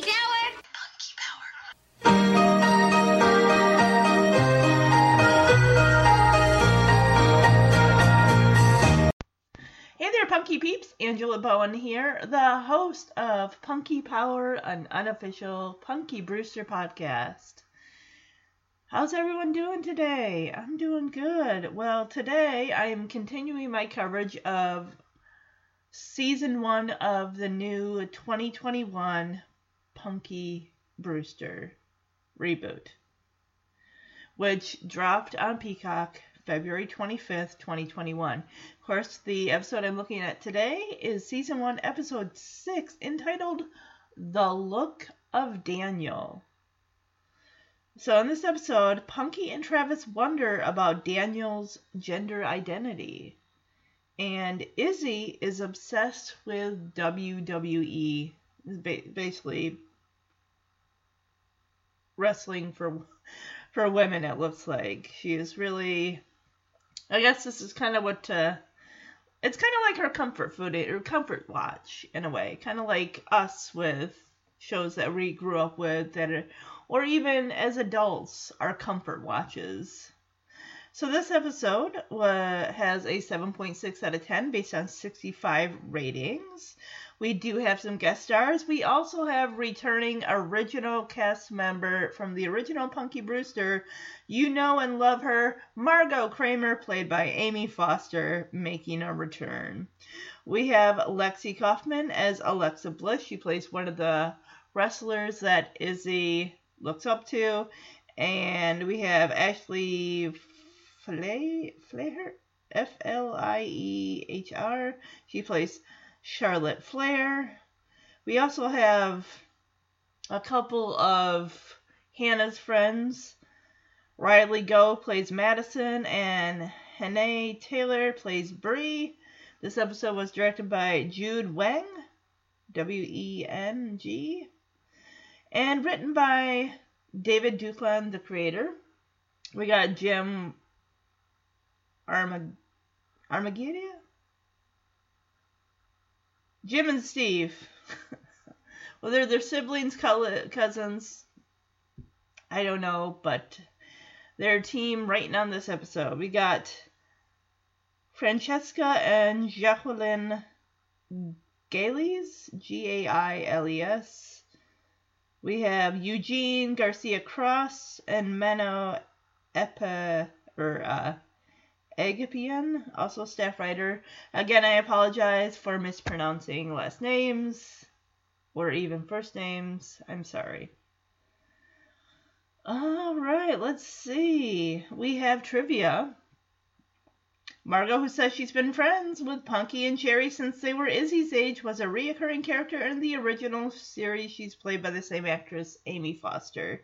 Punky Power. Hey there, Punky Peeps! Angela Bowen here, the host of Punky Power, an unofficial Punky Brewster podcast. How's everyone doing today? I'm doing good. Well, today I am continuing my coverage of season one of the new 2021 Punky Brewster reboot, which dropped on Peacock February 25th, 2021. Of course, the episode I'm looking at today is season 1, episode 6, entitled The Look of Daniel. So, in this episode, Punky and Travis wonder about Daniel's gender identity. And Izzy is obsessed with WWE, basically wrestling for for women it looks like she is really I guess this is kind of what uh, it's kind of like her comfort food or comfort watch in a way, kind of like us with shows that we grew up with that are, or even as adults, our comfort watches. So this episode uh, has a 7.6 out of 10 based on 65 ratings. We do have some guest stars. We also have returning original cast member from the original Punky Brewster. You know and love her, Margaux Kramer, played by Ami Foster, making a return. We have Lexi Kaufman as Alexa Bliss. She plays one of the wrestlers that Izzy looks up to. And we have Ashley Fliehr, F L I E H R. She plays Charlotte Flair. We also have a couple of Hannah's friends. Riley Go plays Madison, and Hannah Taylor plays Bree. This episode was directed by Jude Weng, W E N G, and written by David Duclon, the creator. We got Jim Armag- Armageddon? Jim and Steve. well, they're their siblings, cousins. I don't know, but they're a team writing on this episode. We got Francesca and Jacqueline Gailes, G A I L E S. We have Eugene Garcia Cross and Menno Epe, or uh, Agapian, also staff writer. Again, I apologize for mispronouncing last names or even first names. I'm sorry. All right, let's see. We have trivia. Margaux, who says she's been friends with Punky and Cherie since they were Izzy's age, was a reoccurring character in the original series. She's played by the same actress, Ami Foster.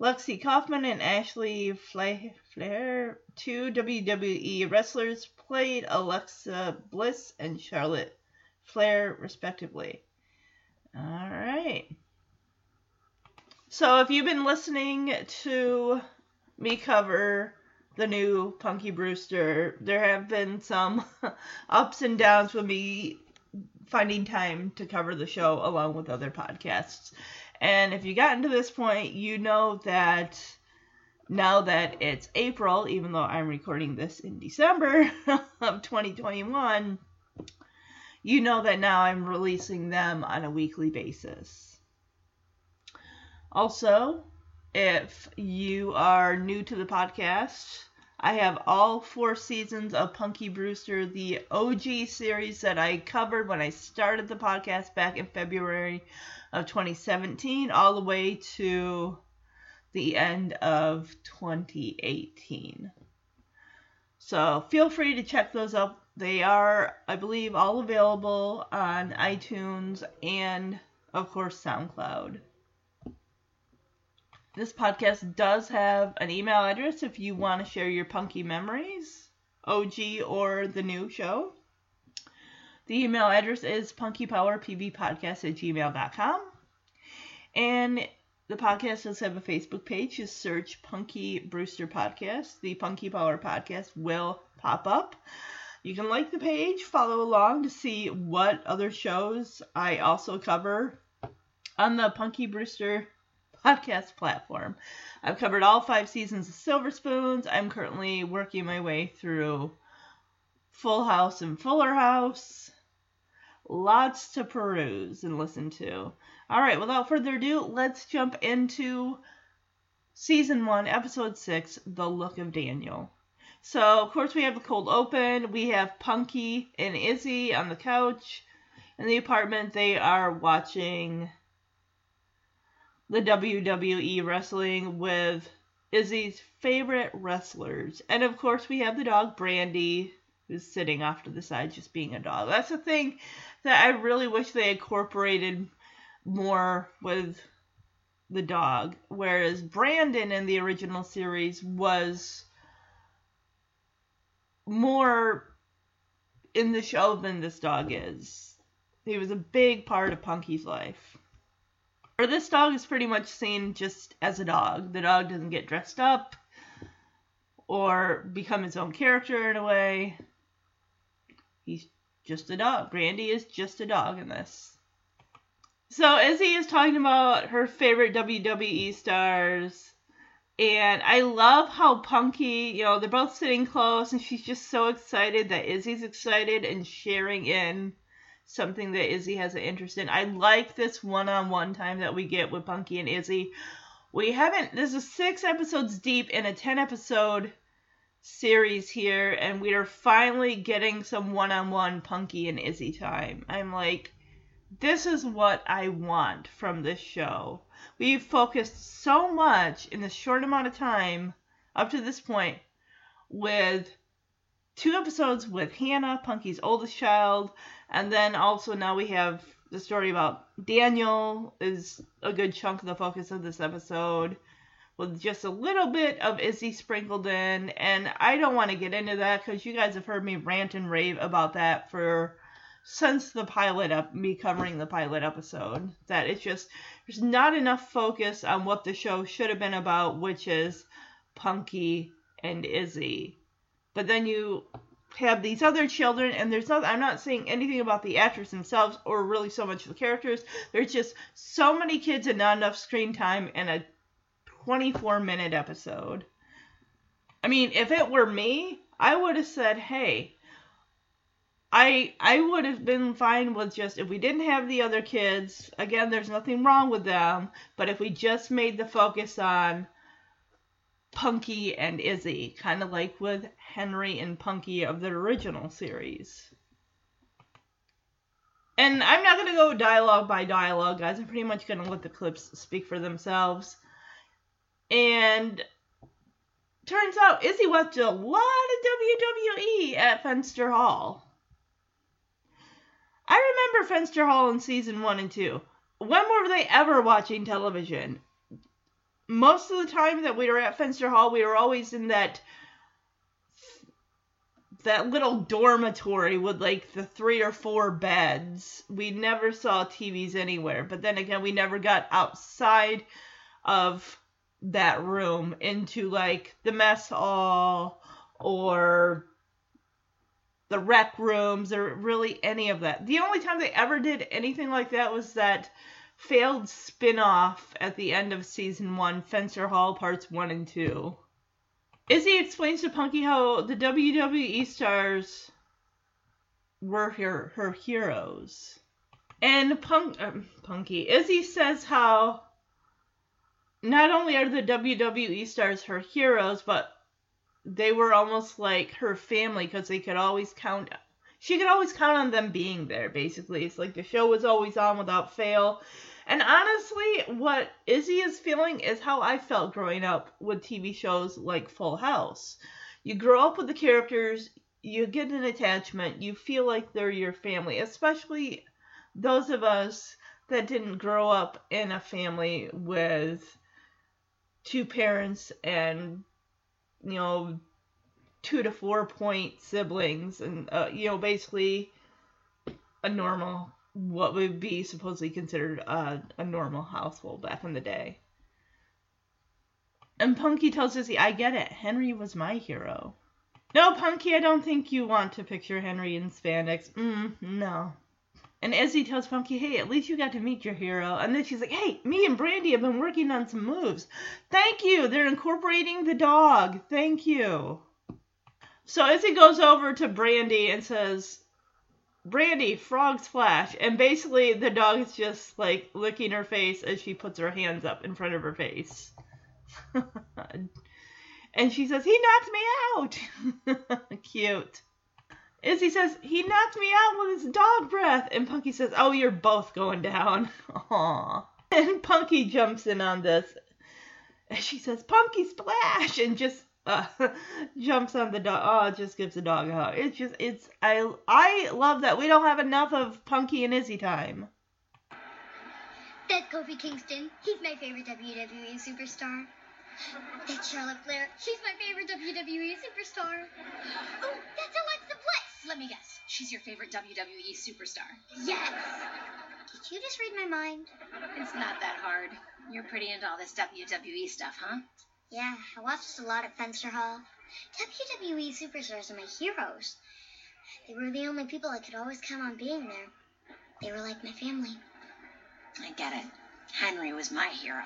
Lexi Kaufman and Ashley Fliehr, two WWE wrestlers, played Alexa Bliss and Charlotte Flair, respectively. All right. So, if you've been listening to me cover the new Punky Brewster, there have been some ups and downs with me finding time to cover the show along with other podcasts. And if you gotten to this point, you know that now that it's April, even though I'm recording this in December of 2021, you know that now I'm releasing them on a weekly basis. Also, if you are new to the podcast, I have all four seasons of Punky Brewster, the OG series that I covered when I started the podcast back in February of 2017 all the way to the end of 2018. So feel free to check those up. They are, I believe, all available on iTunes and, of course, SoundCloud. This podcast does have an email address if you want to share your punky memories, OG or the new show. The email address is punkypowerpbpodcast at gmail.com. And the podcast does have a Facebook page. Just search Punky Brewster Podcast. The Punky Power Podcast will pop up. You can like the page, follow along to see what other shows I also cover on the Punky Brewster podcast platform. I've covered all five seasons of Silver Spoons. I'm currently working my way through Full House and Fuller House. Lots to peruse and listen to. All right, without further ado, let's jump into season one, episode six The Look of Daniel. So, of course, we have the cold open. We have Punky and Izzy on the couch in the apartment. They are watching the WWE wrestling with Izzy's favorite wrestlers. And of course, we have the dog Brandy, who's sitting off to the side just being a dog. That's the thing that I really wish they incorporated more with the dog. Whereas Brandon in the original series was more in the show than this dog is. He was a big part of Punky's life. Or this dog is pretty much seen just as a dog. The dog doesn't get dressed up or become its own character in a way. He's just a dog. Brandy is just a dog in this. So Izzy is talking about her favorite WWE stars. And I love how Punky, you know, they're both sitting close and she's just so excited that Izzy's excited and sharing in something that Izzy has an interest in. I like this one-on-one time that we get with Punky and Izzy. We haven't. This is six episodes deep in a ten-episode series here, and we are finally getting some one-on-one Punky and Izzy time. I'm like, this is what I want from this show. We've focused so much in this short amount of time up to this point with two episodes with Hannah, Punky's oldest child, and then also now we have the story about Daniel is a good chunk of the focus of this episode with just a little bit of Izzy sprinkled in. And I don't want to get into that because you guys have heard me rant and rave about that for since the pilot up me covering the pilot episode that it's just there's not enough focus on what the show should have been about which is punky and izzy but then you have these other children and there's not I'm not saying anything about the actors themselves or really so much the characters. There's just so many kids and not enough screen time in a 24 minute episode. I mean, if it were me, I would have said, "Hey, I I would have been fine with just if we didn't have the other kids. Again, there's nothing wrong with them, but if we just made the focus on Punky and Izzy, kind of like with Henry and Punky of the original series. And I'm not going to go dialogue by dialogue, guys. I'm pretty much going to let the clips speak for themselves. And turns out Izzy watched a lot of WWE at Fenster Hall. I remember Fenster Hall in season one and two. When were they ever watching television? most of the time that we were at Fenster Hall, we were always in that that little dormitory with like the three or four beds. We never saw TVs anywhere. But then again, we never got outside of that room into like the mess hall or the rec rooms or really any of that. The only time they ever did anything like that was that failed spin-off at the end of season one, Fenster Hall Parts 1 and 2. Izzy explains to Punky how the WWE stars were her, her heroes. And Punk, um, Punky, Izzy says how not only are the WWE stars her heroes, but they were almost like her family because they could always count she could always count on them being there basically it's like the show was always on without fail and honestly, what Izzy is feeling is how I felt growing up with TV shows like Full House. You grow up with the characters, you get an attachment, you feel like they're your family, especially those of us that didn't grow up in a family with two parents and, you know, two to four point siblings and, uh, you know, basically a normal what would be supposedly considered a, a normal household back in the day. And Punky tells Izzy, I get it. Henry was my hero. No, Punky, I don't think you want to picture Henry in spandex. Mm, no. And Izzy tells Punky, hey, at least you got to meet your hero. And then she's like, hey, me and Brandy have been working on some moves. Thank you. They're incorporating the dog. Thank you. So Izzy goes over to Brandy and says, Brandy, frog splash. And basically, the dog is just like licking her face as she puts her hands up in front of her face. and she says, He knocked me out. Cute. Izzy says, He knocked me out with his dog breath. And Punky says, Oh, you're both going down. Aww. And Punky jumps in on this. And she says, Punky splash. And just uh, jumps on the dog. Oh, just gives the dog a hug. It's just, it's, I, I love that we don't have enough of Punky and Izzy time. That's Kofi Kingston. He's my favorite WWE superstar. That's Charlotte Flair. She's my favorite WWE superstar. Oh, that's Alexa. Let me guess. She's your favorite WWE superstar. Yes. Did you just read my mind? It's not that hard. You're pretty into all this WWE stuff, huh? Yeah, I watched a lot at Fenster Hall. WWE superstars are my heroes. They were the only people I could always count on being there. They were like my family. I get it. Henry was my hero.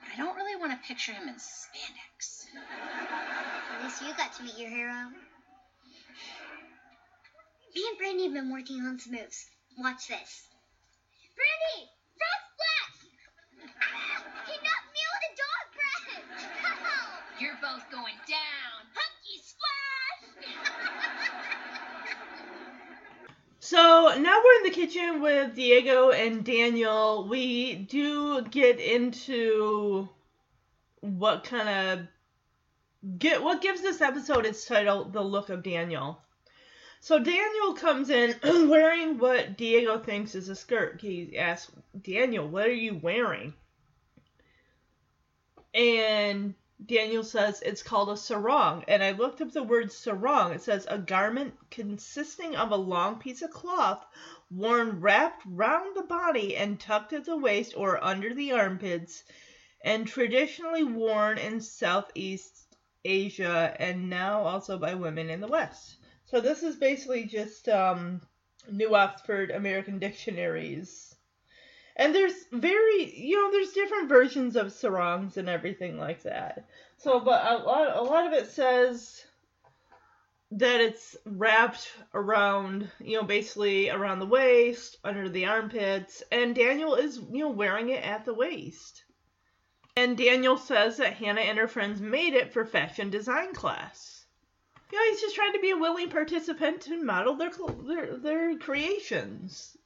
But I don't really want to picture him in spandex. At least you got to meet your hero. Me and Brandy have been working on some moves. Watch this. Brandy! Frog splash! Ah, he knocked me with a dog breath! You're both going down. Punky splash! So now we're in the kitchen with Diego and Daniel. We do get into what kind of get what gives this episode its title, "The Look of Daniel." So Daniel comes in wearing what Diego thinks is a skirt. He asks Daniel, "What are you wearing?" And Daniel says it's called a sarong. And I looked up the word sarong. It says a garment consisting of a long piece of cloth worn wrapped round the body and tucked at the waist or under the armpits, and traditionally worn in Southeast Asia and now also by women in the West. So this is basically just um, New Oxford American Dictionaries. And there's very, you know, there's different versions of sarongs and everything like that. So, but a lot, a lot of it says that it's wrapped around, you know, basically around the waist, under the armpits, and Daniel is, you know, wearing it at the waist. And Daniel says that Hannah and her friends made it for fashion design class. You know, he's just trying to be a willing participant and model their their their creations.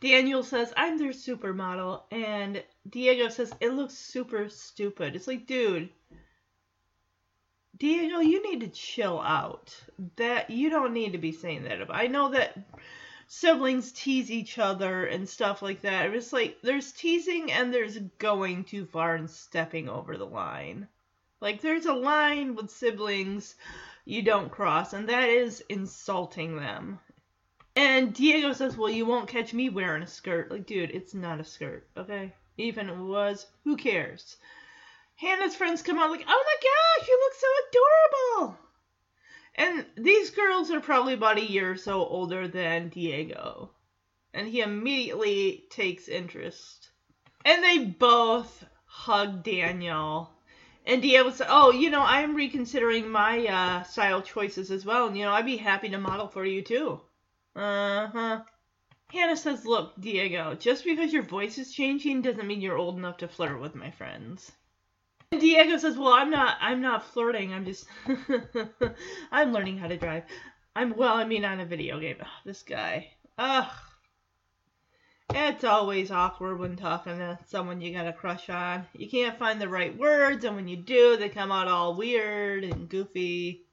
Daniel says, I'm their supermodel. And Diego says, it looks super stupid. It's like, dude, Diego, you need to chill out. That you don't need to be saying that. I know that siblings tease each other and stuff like that. It's like there's teasing and there's going too far and stepping over the line. Like there's a line with siblings you don't cross, and that is insulting them. And Diego says, Well, you won't catch me wearing a skirt. Like, dude, it's not a skirt, okay? Even it was, who cares? Hannah's friends come out like, Oh my gosh, you look so adorable! And these girls are probably about a year or so older than Diego. And he immediately takes interest. And they both hug Daniel. And Diego said, Oh, you know, I'm reconsidering my uh, style choices as well. And, you know, I'd be happy to model for you too. Uh huh. Hannah says, Look, Diego, just because your voice is changing doesn't mean you're old enough to flirt with my friends. And Diego says, Well, I'm not I'm not flirting, I'm just I'm learning how to drive. I'm well, I mean on a video game. Ugh, this guy. Ugh. It's always awkward when talking to someone you got a crush on. You can't find the right words, and when you do, they come out all weird and goofy.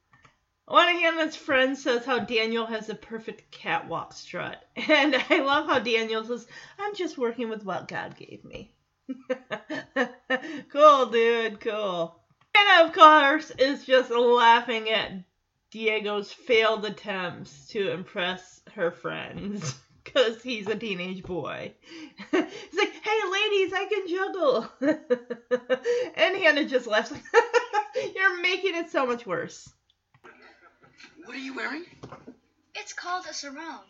One of Hannah's friends says how Daniel has a perfect catwalk strut. And I love how Daniel says, I'm just working with what God gave me. cool, dude, cool. And of course, is just laughing at Diego's failed attempts to impress her friends. Because he's a teenage boy. he's like, hey, ladies, I can juggle. and Hannah just laughs, you're making it so much worse. What are you wearing? It's called a sarong.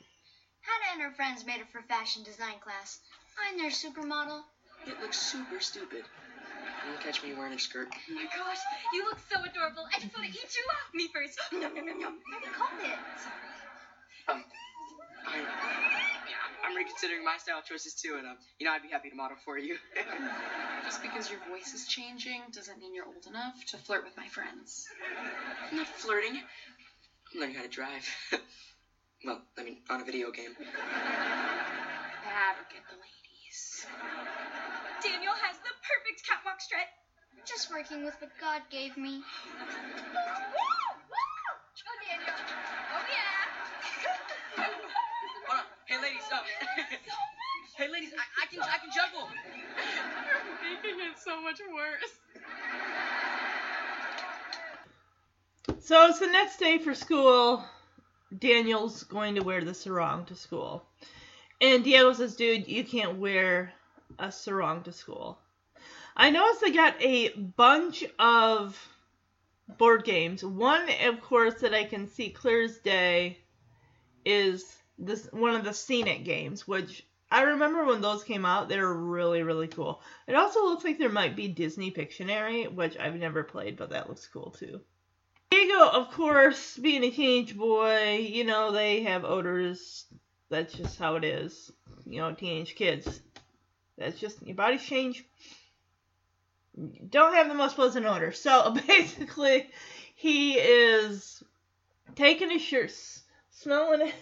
Hannah and her friends made it for fashion design class. I'm their supermodel. It looks super stupid. You won't catch me wearing a skirt. Oh my gosh, you look so adorable. I just want to eat you. Up. Me first. Yum, yum, yum, yum. Call it. Um, I, yeah, I'm reconsidering my style choices too, and um, you know, I'd be happy to model for you. Just because your voice is changing doesn't mean you're old enough to flirt with my friends. I'm not flirting. I'm learning how to drive. well, I mean, on a video game. Never get the ladies. Daniel has the perfect catwalk strut. Just working with what God gave me. Woo! Woo! Oh, Daniel. Ladies, stop. hey, ladies, I, I can I can juggle. You're making it so much worse. So it's the next day for school. Daniel's going to wear the sarong to school. And Diego says, dude, you can't wear a sarong to school. I noticed they got a bunch of board games. One, of course, that I can see clear as day is this one of the Scene It games, which I remember when those came out, they were really, really cool. It also looks like there might be Disney Pictionary, which I've never played, but that looks cool too. Diego, of course, being a teenage boy, you know, they have odors. That's just how it is. You know, teenage kids. That's just, your body's change. Don't have the most pleasant odor. So basically, he is taking his shirt, smelling it,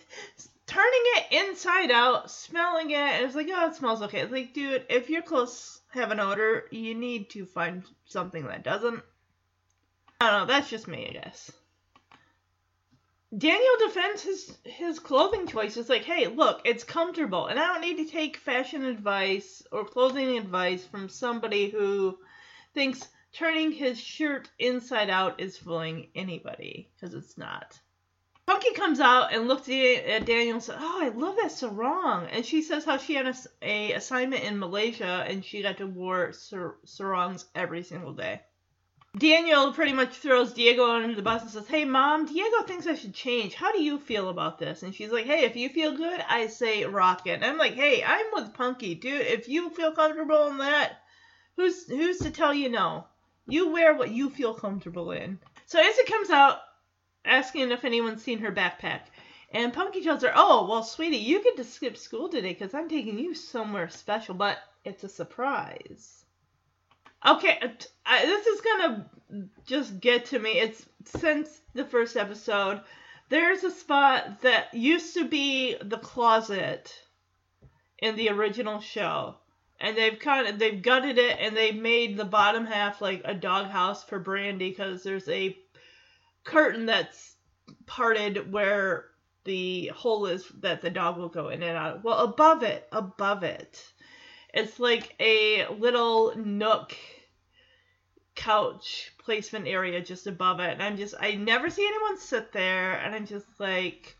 turning it inside out, smelling it, and it's like, oh, it smells okay. It's like, dude, if your clothes have an odor, you need to find something that doesn't. I don't know. That's just me, I guess. Daniel defends his his clothing choices like, hey, look, it's comfortable, and I don't need to take fashion advice or clothing advice from somebody who thinks turning his shirt inside out is fooling anybody, because it's not. Punky comes out and looks at Daniel and says, "Oh, I love that sarong." And she says how she had a, a assignment in Malaysia and she got to wear sar- sarongs every single day. Daniel pretty much throws Diego under the bus and says, Hey, mom, Diego thinks I should change. How do you feel about this? And she's like, Hey, if you feel good, I say rock it. And I'm like, Hey, I'm with Punky, dude. If you feel comfortable in that, who's who's to tell you no? You wear what you feel comfortable in. So Izzy comes out asking if anyone's seen her backpack. And Punky tells her, Oh, well, sweetie, you get to skip school today because I'm taking you somewhere special, but it's a surprise. Okay, uh, I, this is gonna just get to me. It's since the first episode. There's a spot that used to be the closet in the original show, and they've kind of they've gutted it and they made the bottom half like a doghouse for Brandy because there's a curtain that's parted where the hole is that the dog will go in and out. Well, above it, above it, it's like a little nook couch placement area just above it. And I'm just, I never see anyone sit there. And I'm just like,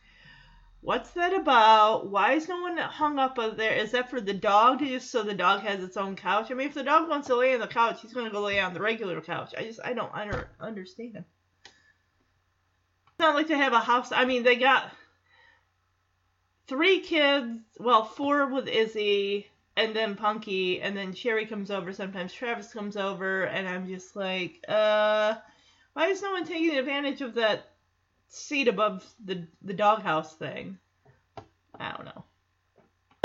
what's that about? Why is no one hung up up there? Is that for the dog to just so the dog has its own couch? I mean, if the dog wants to lay on the couch, he's going to go lay on the regular couch. I just, I don't, don't understand. Not like they have a house. I mean, they got three kids, well, four with Izzy, and then Punky, and then Cherie comes over. Sometimes Travis comes over, and I'm just like, uh, why is no one taking advantage of that seat above the the doghouse thing? I don't know.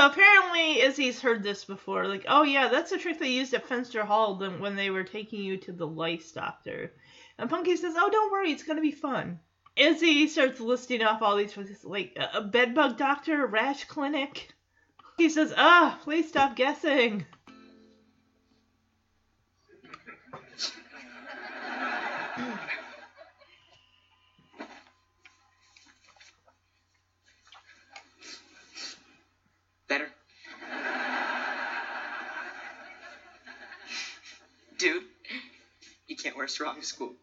So apparently, Izzy's heard this before. Like, oh yeah, that's a trick they used at Fenster Hall when they were taking you to the lice doctor. And Punky says, oh, don't worry, it's gonna be fun. Izzy starts listing off all these like a bedbug doctor, a rash clinic. He says, "Ah, please stop guessing." Better? Dude, you can't wear sarong to school.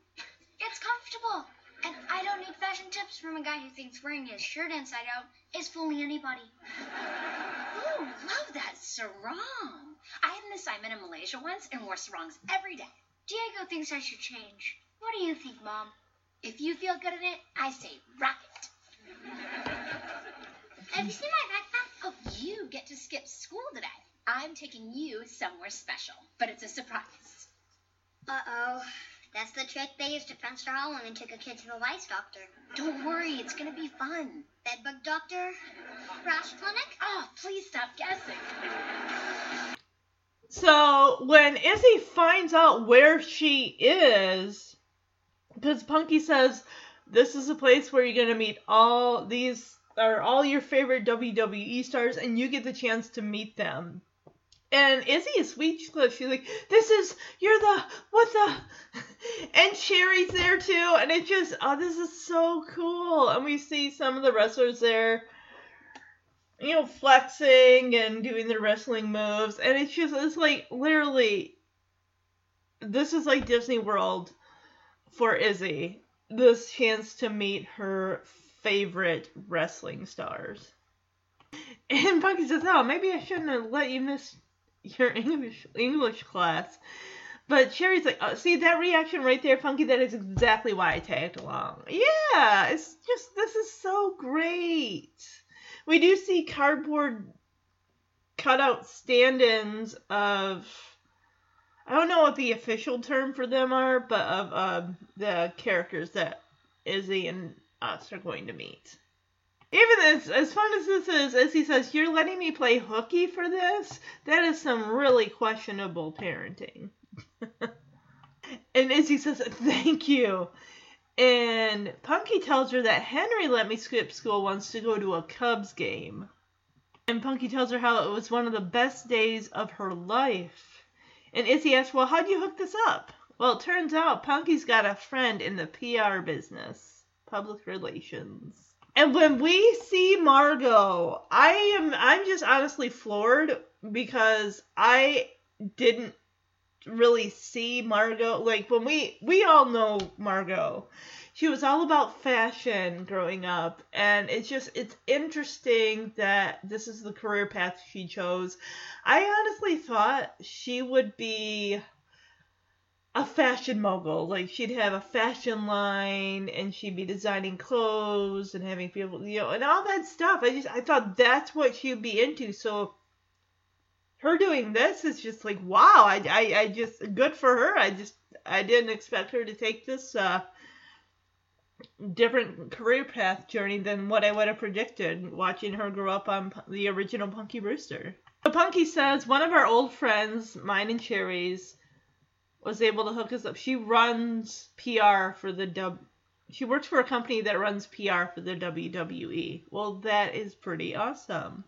It's comfortable. And I don't need fashion tips from a guy who thinks wearing his shirt inside out is fooling anybody. Ooh, love that sarong. I had an assignment in Malaysia once and wore sarongs every day. Diego thinks I should change. What do you think, Mom? If you feel good at it, I say rock it. Have you seen my backpack? So you get to skip school today. I'm taking you somewhere special, but it's a surprise. Uh oh. That's the trick they used to Fenster Hall when they took a kid to the lice doctor. Don't worry, it's gonna be fun. Bedbug doctor? Rash clinic? Oh, please stop guessing. So when Izzy finds out where she is, because Punky says this is a place where you're gonna meet all these are all your favorite WWE stars, and you get the chance to meet them. And Izzy is speechless. She's like, "This is you're the what the," and Cherie's there too, and it just oh, this is so cool. And we see some of the wrestlers there you know, flexing and doing their wrestling moves. And it's just, it's like literally, this is like Disney World for Izzy. This chance to meet her favorite wrestling stars. And Punky says, "Oh, maybe I shouldn't have let you miss your English English class." But Cherie's like, oh, "See that reaction right there, Punky? That is exactly why I tagged along. Yeah, it's just this is so great." we do see cardboard cutout stand-ins of I don't know what the official term for them are, but of um, the characters that Izzy and us are going to meet. Even as as fun as this is, as he says, "You're letting me play hooky for this." That is some really questionable parenting. and Izzy says, "Thank you." And Punky tells her that Henry let me skip school once to go to a Cubs game. And Punky tells her how it was one of the best days of her life. And Izzy asks, Well, how'd you hook this up? Well, it turns out Punky's got a friend in the PR business, public relations. And when we see Margaux, I am I'm just honestly floored because I didn't really see Margaux. Like when we we all know Margaux. She was all about fashion growing up and it's just it's interesting that this is the career path she chose. I honestly thought she would be a fashion mogul. Like she'd have a fashion line and she'd be designing clothes and having people, you know, and all that stuff. I just I thought that's what she'd be into. So her doing this is just like wow I, I, I just good for her i just i didn't expect her to take this uh different career path journey than what i would have predicted watching her grow up on the original punky brewster so punky says one of our old friends mine and cherie's was able to hook us up she runs pr for the dub she works for a company that runs pr for the wwe well that is pretty awesome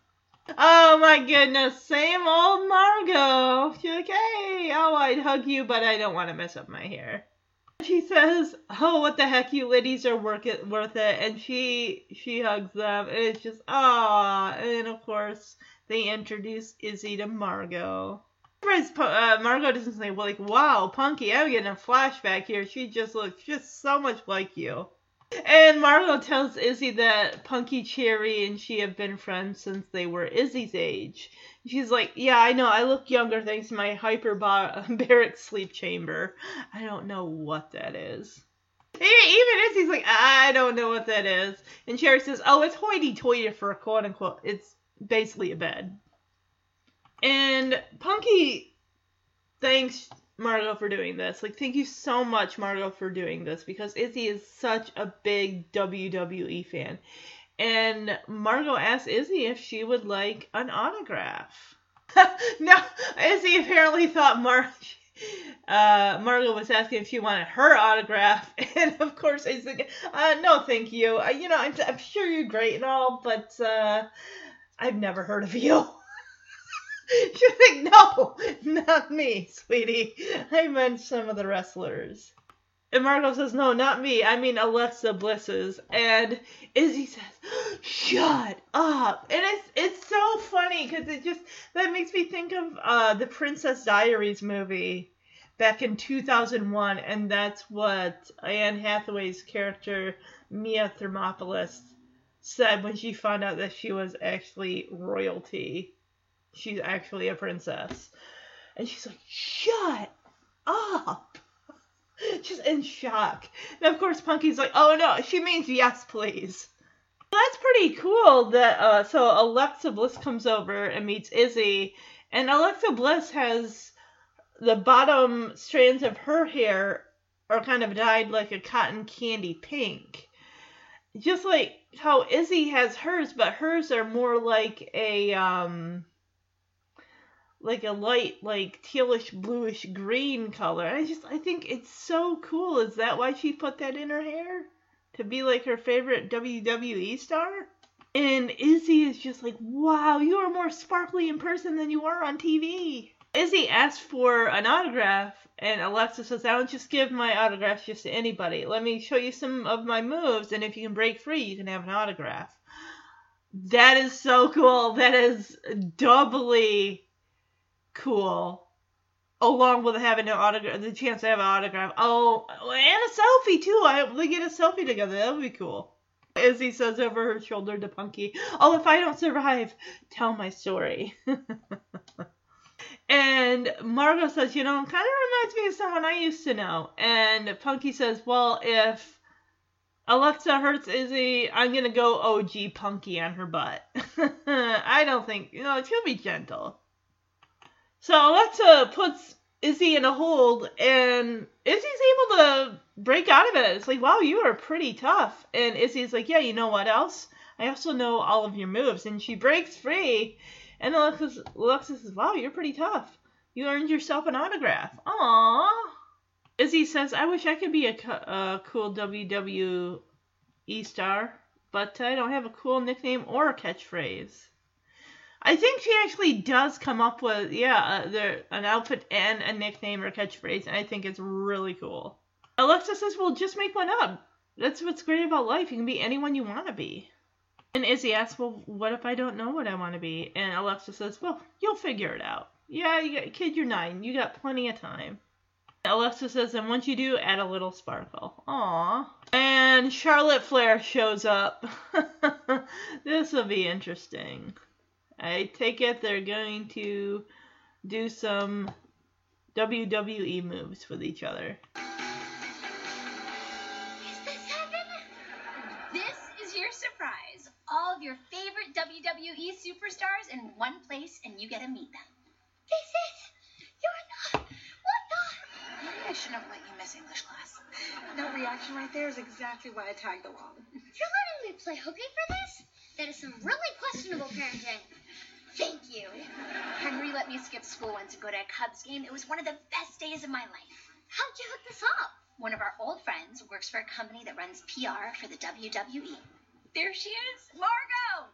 Oh my goodness, same old Margaux. She's like, hey, oh, I'd hug you, but I don't want to mess up my hair. She says, oh, what the heck, you ladies are worth it, worth it. And she she hugs them, and it's just, ah. And of course, they introduce Izzy to Margaux. Uh, Margaux doesn't say, well, like, wow, Punky, I'm getting a flashback here. She just looks just so much like you. And Margaux tells Izzy that Punky Cherie and she have been friends since they were Izzy's age. She's like, Yeah, I know. I look younger thanks to my hyperbaric sleep chamber. I don't know what that is. Even Izzy's like, I don't know what that is. And Cherie says, Oh, it's hoity toity for a quote unquote. It's basically a bed. And Punky thanks Margaux for doing this. Like, thank you so much, Margaux, for doing this because Izzy is such a big WWE fan. And Margaux asked Izzy if she would like an autograph. no, Izzy apparently thought Mar- uh, Margaux was asking if she wanted her autograph. And of course, Izzy uh, no, thank you. Uh, you know, I'm, I'm sure you're great and all, but uh, I've never heard of you. She's like, no, not me, sweetie. I meant some of the wrestlers. And Margaux says, no, not me. I mean Alexa Bliss's. And Izzy says, shut up. And it's it's so funny because it just that makes me think of uh, the Princess Diaries movie back in 2001, and that's what Anne Hathaway's character Mia Thermopolis said when she found out that she was actually royalty she's actually a princess. And she's like, shut up. She's in shock. And of course, Punky's like, oh no, she means yes, please. That's pretty cool. That uh, so Alexa Bliss comes over and meets Izzy, and Alexa Bliss has the bottom strands of her hair are kind of dyed like a cotton candy pink, just like how Izzy has hers, but hers are more like a um like a light like tealish bluish green color. I just I think it's so cool. Is that why she put that in her hair? To be like her favorite WWE star? And Izzy is just like, wow, you are more sparkly in person than you are on TV. Izzy asks for an autograph, and Alexa says, I don't just give my autographs just to anybody. Let me show you some of my moves, and if you can break free, you can have an autograph. That is so cool. That is doubly cool. Along with having an autograph, the chance to have an autograph. Oh, and a selfie too. I hope they get a selfie together. That would be cool. Izzy says over her shoulder to Punky, "Oh, if I don't survive, tell my story." and Margaux says, "You know, kind of reminds me of someone I used to know." And Punky says, "Well, if Alexa hurts Izzy, I'm gonna go OG Punky on her butt. I don't think, you know, she'll be gentle." So Alexa puts Izzy in a hold, and Izzy's able to break out of it. It's like, wow, you are pretty tough. And Izzy's like, yeah, you know what else? I also know all of your moves. And she breaks free, and Alexa, Alexa says, wow, you're pretty tough. You earned yourself an autograph. Aww. Izzy says, I wish I could be a, a cool WWE star, but I don't have a cool nickname or a catchphrase. I think she actually does come up with yeah, uh, there an outfit and a nickname or catchphrase, and I think it's really cool. Alexa says, "Well, just make one up. That's what's great about life. You can be anyone you want to be." And Izzy asks, "Well, what if I don't know what I want to be?" And Alexa says, "Well, you'll figure it out. Yeah, you got, kid, you're nine. You got plenty of time." Alexa says, and once you do, add a little sparkle. Aww. And Charlotte Flair shows up. this will be interesting. I take it they're going to do some WWE moves with each other. Is this heaven? This is your surprise. All of your favorite WWE superstars in one place, and you get to meet them. This is. You're not. What the? Maybe I shouldn't have let you miss English class. That reaction right there is exactly why I tagged along. You're letting me play hooky for this? That is some really questionable parenting. Thank you. Henry let me skip school once to go to a Cubs game. It was one of the best days of my life. How'd you hook this up? One of our old friends works for a company that runs PR for the WWE. There she is, Margaux.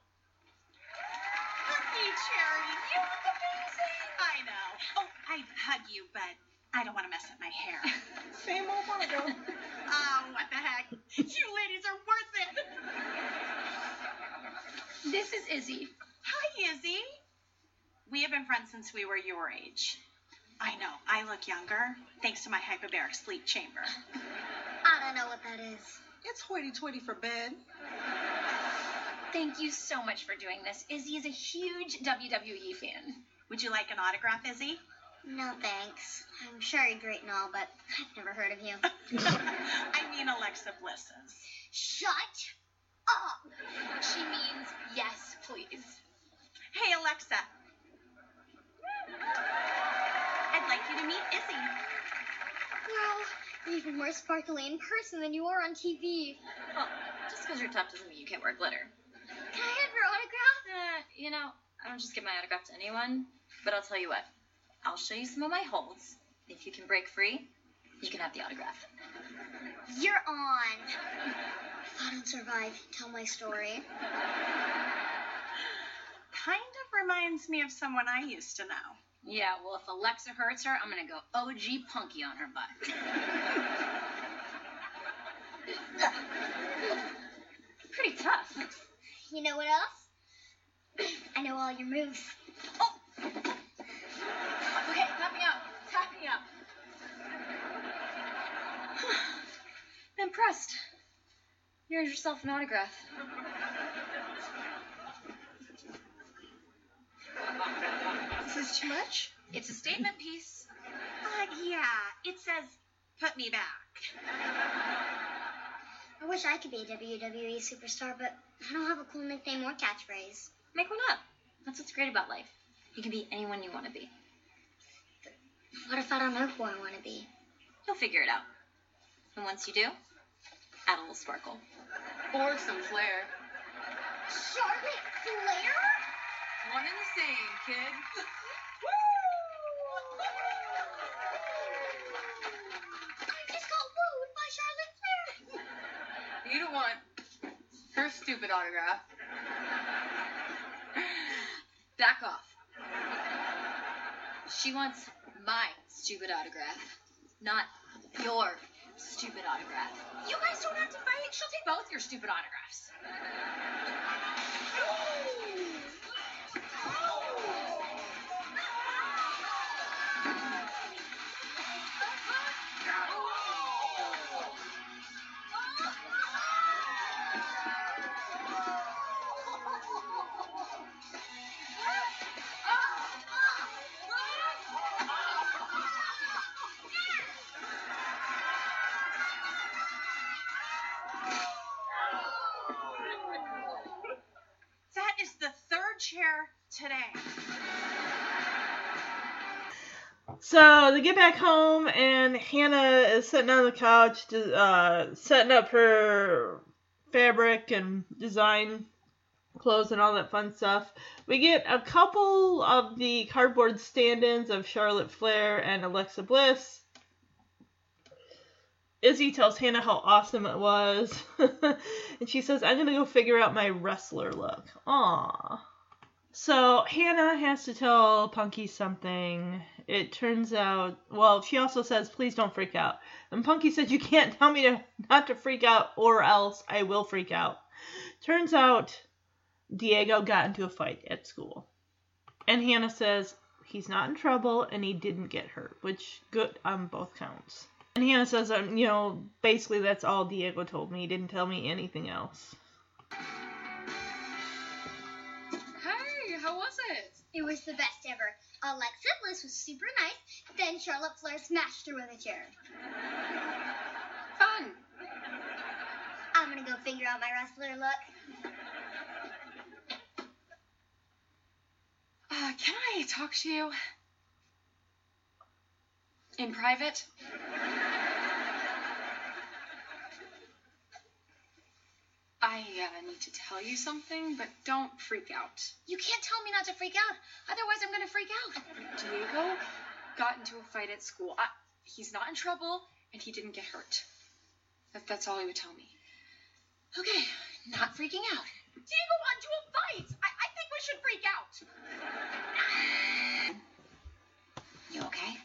Hey, Cherie, you look amazing. I know. Oh, I'd hug you, but I don't want to mess up my hair. Same old Margaux. oh, what the heck? You ladies are worth it. This is Izzy. Hi, Izzy. We have been friends since we were your age. I know, I look younger, thanks to my hyperbaric sleep chamber. I don't know what that is. It's hoity-toity for bed. Thank you so much for doing this. Izzy is a huge WWE fan. Would you like an autograph, Izzy? No thanks. I'm sure you're great and all, but I've never heard of you. I mean Alexa Bliss's. Shut up! She means yes, please. Hey, Alexa. I'd like you to meet Izzy. Wow, you're even more sparkly in person than you are on TV. Well, just because you're tough doesn't mean you can't wear glitter. Can I have your autograph? Eh, you know, I don't just give my autograph to anyone, but I'll tell you what. I'll show you some of my holds. If you can break free, you can have the autograph. You're on. If I don't survive, tell my story. Kind of reminds me of someone I used to know. Yeah, well, if Alexa hurts her, I'm gonna go OG Punky on her butt. Pretty tough. You know what else? I know all your moves. Oh! Okay, tap me up. Tap me up. I'm impressed. Earned yourself an autograph. This is too much? It's a statement piece. Uh, yeah, it says, put me back. I wish I could be a WWE superstar, but I don't have a cool nickname or catchphrase. Make one up. That's what's great about life. You can be anyone you want to be. What if I don't know who I want to be? You'll figure it out. And once you do, add a little sparkle. Or some flair. Charlotte Flair? One and the same, kid. I just got wooed by Charlotte Flair. You don't want her stupid autograph. Back off. She wants my stupid autograph, not your stupid autograph. You guys don't have to fight. She'll take both your stupid autographs. today. So they get back home, and Hannah is sitting on the couch, uh, setting up her fabric and design clothes and all that fun stuff. We get a couple of the cardboard stand-ins of Charlotte Flair and Alexa Bliss. Izzy tells Hannah how awesome it was, and she says, "I'm gonna go figure out my wrestler look." Aww. So Hannah has to tell Punky something. It turns out, well, she also says, "Please don't freak out." And Punky said, "You can't tell me to not to freak out, or else I will freak out." Turns out, Diego got into a fight at school, and Hannah says he's not in trouble and he didn't get hurt, which good on both counts. And Hannah says, um, you know, basically that's all Diego told me. He didn't tell me anything else. It? Was the best ever. Alexa Bliss was super nice. Then Charlotte Flair smashed her with a chair. Fun. I'm gonna go figure out my wrestler look. Uh, can I talk to you? In private? I uh, need to tell you something, but don't freak out. You can't tell me not to freak out. Otherwise, I'm going to freak out. Diego got into a fight at school. I, he's not in trouble, and he didn't get hurt. That, that's all he would tell me. Okay, not freaking out. Diego got into a fight. I, I think we should freak out. You okay?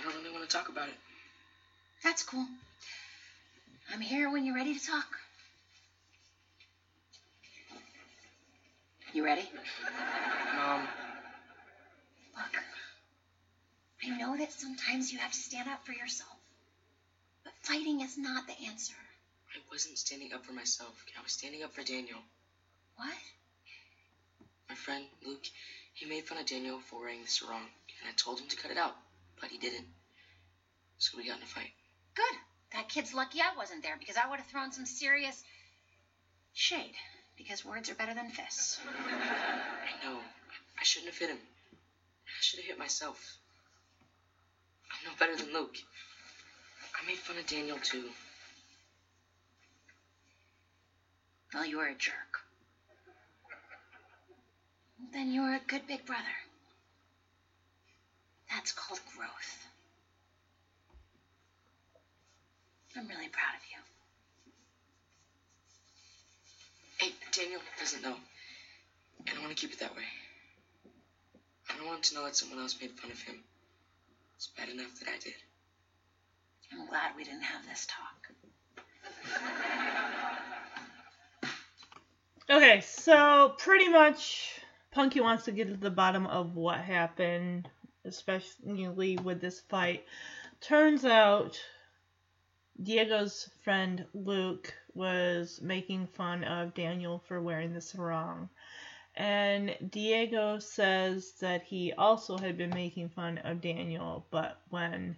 I don't really want to talk about it. That's cool. I'm here when you're ready to talk. You ready? Mom, Look, I know that sometimes you have to stand up for yourself, but fighting is not the answer. I wasn't standing up for myself. I was standing up for Daniel. What? My friend Luke, he made fun of Daniel for wearing the sarong, and I told him to cut it out, but he didn't. So we got in a fight. Good. That kid's lucky I wasn't there because I would have thrown some serious shade. Because words are better than fists. I know. I shouldn't have hit him. I should have hit myself. I'm no better than Luke. I made fun of Daniel too. Well, you were a jerk. Then you were a good big brother. That's called growth. I'm really proud of you. Hey, Daniel doesn't know. And I want to keep it that way. I don't want him to know that someone else made fun of him. It's bad enough that I did. I'm glad we didn't have this talk. Okay, so pretty much Punky wants to get to the bottom of what happened, especially with this fight. Turns out Diego's friend Luke was making fun of Daniel for wearing the sarong. And Diego says that he also had been making fun of Daniel, but when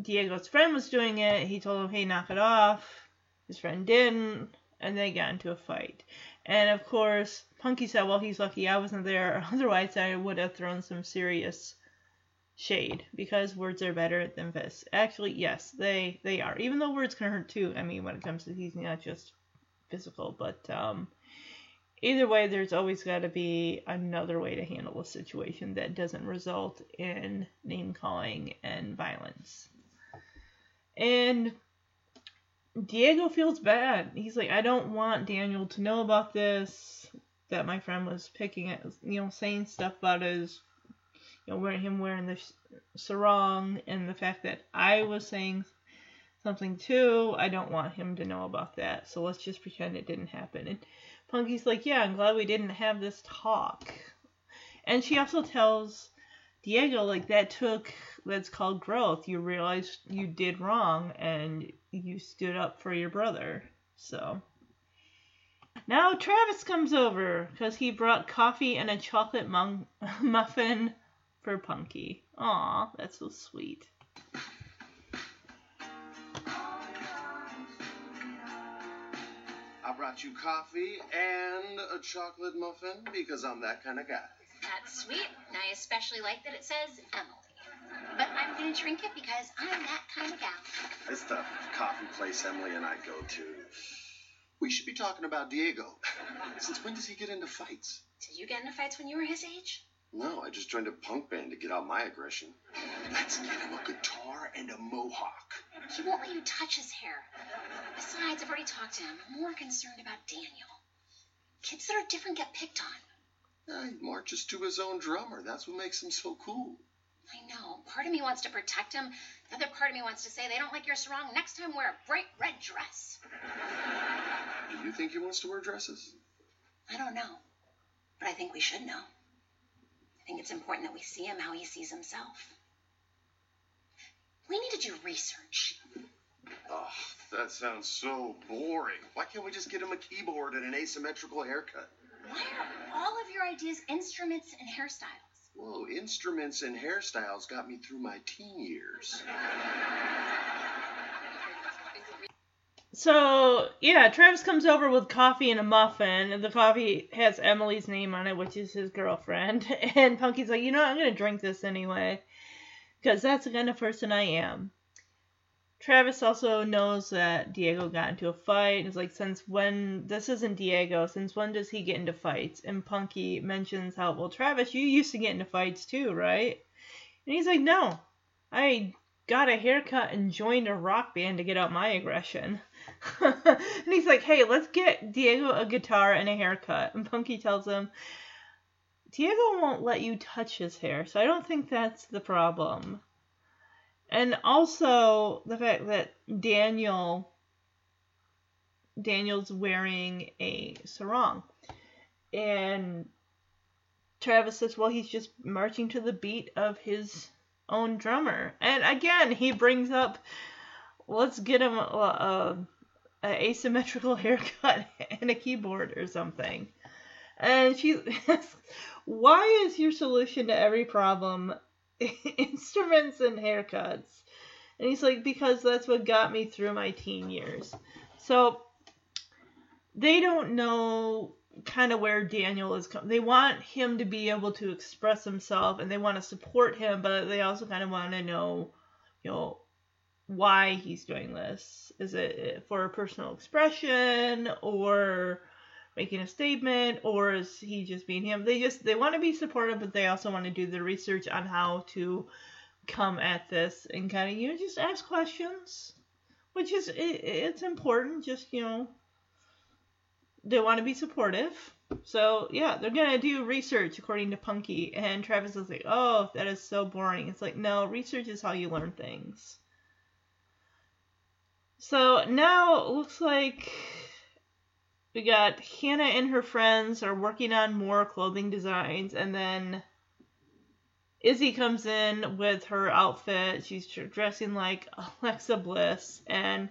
Diego's friend was doing it. He told him, "Hey, knock it off." His friend didn't, and they got into a fight. And of course, Punky said, "Well, he's lucky I wasn't there. Otherwise, I would have thrown some serious shade because words are better than fists." Actually, yes, they they are. Even though words can hurt too. I mean, when it comes to he's not just physical, but um, either way, there's always got to be another way to handle a situation that doesn't result in name calling and violence. And Diego feels bad. He's like, I don't want Daniel to know about this. That my friend was picking at, you know, saying stuff about his, you know, wearing him wearing the sarong, and the fact that I was saying something too. I don't want him to know about that. So let's just pretend it didn't happen. And Punky's like, yeah, I'm glad we didn't have this talk. And she also tells Diego like that took that's called growth. You realized you did wrong and you stood up for your brother. So now Travis comes over because he brought coffee and a chocolate muffin for Punky. Aw, that's so sweet. I brought you coffee and a chocolate muffin because I'm that kind of guy. That's sweet, and I especially like that it says Emily. But I'm gonna drink it because I'm that kind of gal. It's the coffee place Emily and I go to. We should be talking about Diego. Since when does he get into fights? Did you get into fights when you were his age? No, I just joined a punk band to get out my aggression. Let's get him a guitar and a mohawk. He won't let you touch his hair. Besides, I've already talked to him. I'm more concerned about Daniel. Kids that are different get picked on. Yeah, he marches to his own drummer. That's what makes him so cool. I know. Part of me wants to protect him. The other part of me wants to say they don't like your sarong. Next time, wear a bright red dress. Do you think he wants to wear dresses? I don't know. But I think we should know. I think it's important that we see him how he sees himself. We need to do research. Oh, that sounds so boring. Why can't we just get him a keyboard and an asymmetrical haircut? Why are all of your ideas instruments and hairstyles? Whoa, instruments and hairstyles got me through my teen years. So yeah, Travis comes over with coffee and a muffin, and the coffee has Emily's name on it, which is his girlfriend. And Punky's like, you know, what? I'm gonna drink this anyway, because that's the kind of person I am. Travis also knows that Diego got into a fight. And is like, since when? This isn't Diego. Since when does he get into fights? And Punky mentions how, well, Travis, you used to get into fights too, right? And he's like, no, I got a haircut and joined a rock band to get out my aggression. and he's like, hey, let's get Diego a guitar and a haircut. And Punky tells him, Diego won't let you touch his hair, so I don't think that's the problem. And also the fact that Daniel Daniel's wearing a sarong. And Travis says, well, he's just marching to the beat of his own drummer. And again, he brings up, let's get him a, a, a asymmetrical haircut and a keyboard or something. And she, asks, why is your solution to every problem instruments and haircuts? And he's like, because that's what got me through my teen years. So they don't know kind of where Daniel is coming. They want him to be able to express himself and they want to support him, but they also kind of want to know, you know, why he's doing this. Is it eh, for personal expression or making a statement or is he just being him? They just they want to be supportive, but they also want to do the research on how to come at this and kind of you know just ask questions, which is it, it's important. Just you know they want to be supportive. So yeah, they're gonna do research according to Punky, and Travis is like, "Oh, that is so boring." It's like, no, research is how you learn things. So now it looks like we got Hannah and her friends are working on more clothing designs, and then Izzy comes in with her outfit. She's dressing like Alexa Bliss, and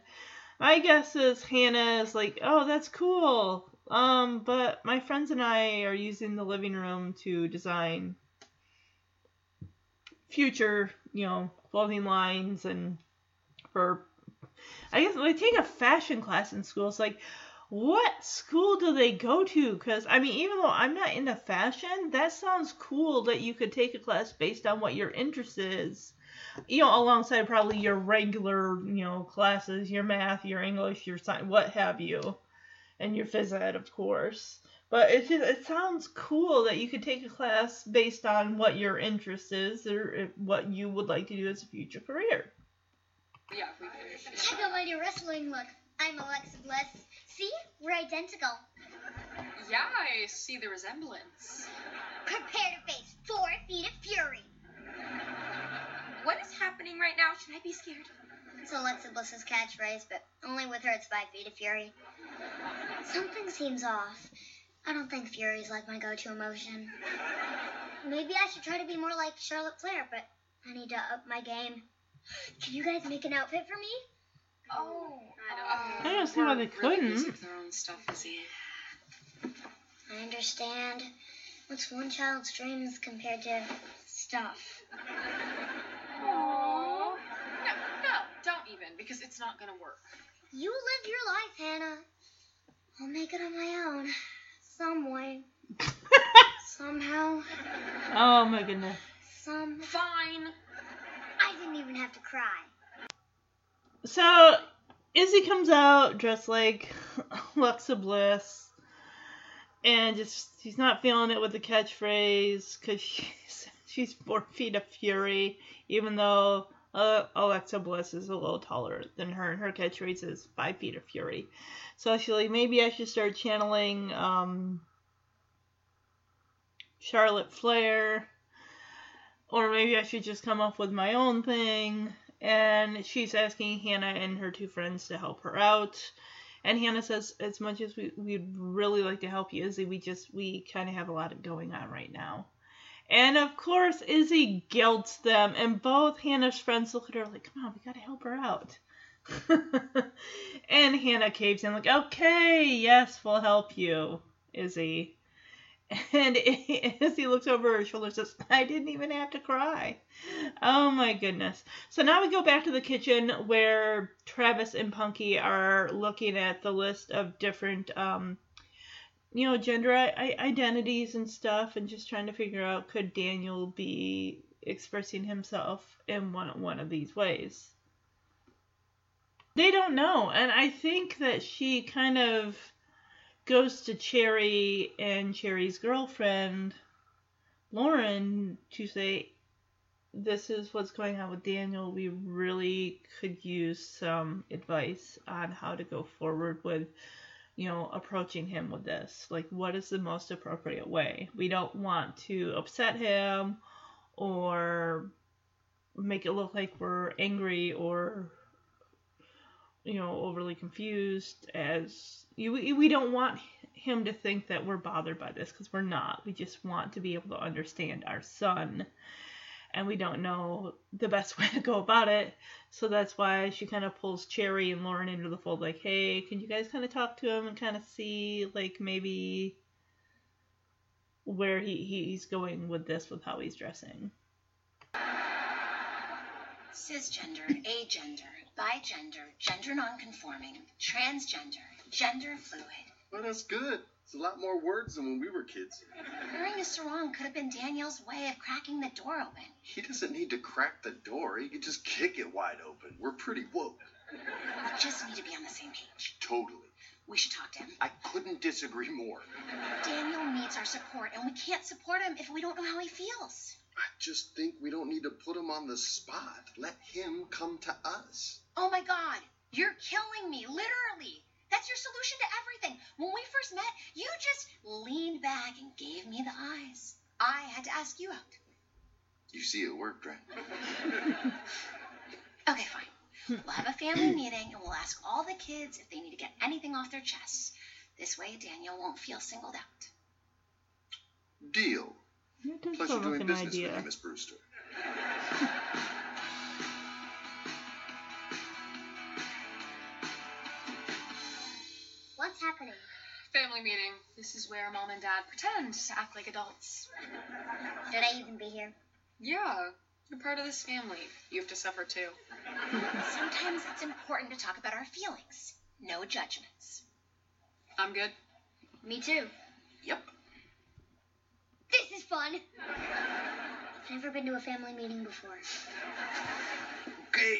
my guess is Hannah is like, "Oh, that's cool." Um, but my friends and I are using the living room to design future, you know, clothing lines and for. I guess they take a fashion class in school. It's like, what school do they go to? Because I mean, even though I'm not into fashion, that sounds cool that you could take a class based on what your interest is. You know, alongside probably your regular, you know, classes, your math, your English, your science, what have you, and your phys ed, of course. But it just it sounds cool that you could take a class based on what your interest is or uh, what you would like to do as a future career. Yeah, we could. Check out my new wrestling look. I'm Alexa Bliss. See? We're identical. Yeah, I see the resemblance. Prepare to face four feet of fury. What is happening right now? Should I be scared? It's Alexa Bliss's catchphrase, but only with her it's five feet of fury. Something seems off. I don't think fury's like my go-to emotion. Maybe I should try to be more like Charlotte Flair, but I need to up my game. Can you guys make an outfit for me? Oh, I uh, I don't see why they couldn't. with their own stuff, Izzy. I understand. What's one child's dreams compared to stuff? Aww. No, no, don't even, because it's not gonna work. You live your life, Hannah. I'll make it on my own. Some way. Somehow. oh my goodness. Some. Fine. I didn't even have to cry. So Izzy comes out dressed like Alexa Bliss, and just she's not feeling it with the catchphrase because she's she's four feet of fury, even though uh, Alexa Bliss is a little taller than her, and her catchphrase is five feet of fury. So she's like, maybe I should start channeling um, Charlotte Flair, or maybe I should just come up with my own thing and she's asking Hannah and her two friends to help her out. And Hannah says, as much as we, we'd really like to help you, Izzy, we just, we kind of have a lot going on right now. And of course, Izzy guilts them, and both Hannah's friends look at her like, come on, we gotta help her out. and Hannah caves in, like, okay, yes, we'll help you, Izzy. And as he looks over her shoulder says, I didn't even have to cry. Oh my goodness. So now we go back to the kitchen where Travis and Punky are looking at the list of different, um, you know, gender I- identities and stuff and just trying to figure out could Daniel be expressing himself in one, one of these ways. They don't know. And I think that she kind of goes to Cherie and Cherie's girlfriend, Lauren, to say, This is what's going on with Daniel. We really could use some advice on how to go forward with, you know, approaching him with this. Like, what is the most appropriate way? We don't want to upset him or make it look like we're angry or you know overly confused as we, we don't want him to think that we're bothered by this because we're not. We just want to be able to understand our son and we don't know the best way to go about it. So that's why she kind of pulls cherie and lauren into the fold like hey can you guys kind of talk to him and kind of see like maybe where he, he's going with this with how he's dressing? Cisgender, agender, bigender, gender nonconforming, transgender, gender fluid. Well, that's good. It's a lot more words than when we were kids. Hurrying a sarong could have been Daniel's way of cracking the door open. He doesn't need to crack the door. He could just kick it wide open. We're pretty woke. We just need to be on the same page. Totally. We should talk to him. I couldn't disagree more. Daniel needs our support, and we can't support him if we don't know how he feels. I just think we don't need to put him on the spot. Let him come to us. Oh my god, you're killing me, literally. That's your solution to everything. When we first met, you just leaned back and gave me the eyes. I had to ask you out. You see, it worked, right? Okay, fine. We'll have a family meeting and we'll ask all the kids if they need to get anything off their chests. This way, Daniel won't feel singled out. Deal. Pleasure doing business idea. with you, Miss Brewster. What's happening? Family meeting. This is where mom and dad pretend to act like adults. Should I even be here? Yeah. You're part of this family. You have to suffer too. Sometimes it's important to talk about our feelings. No judgments. I'm good. Me too. Yep. This is fun. I've never been to a family meeting before. Okay,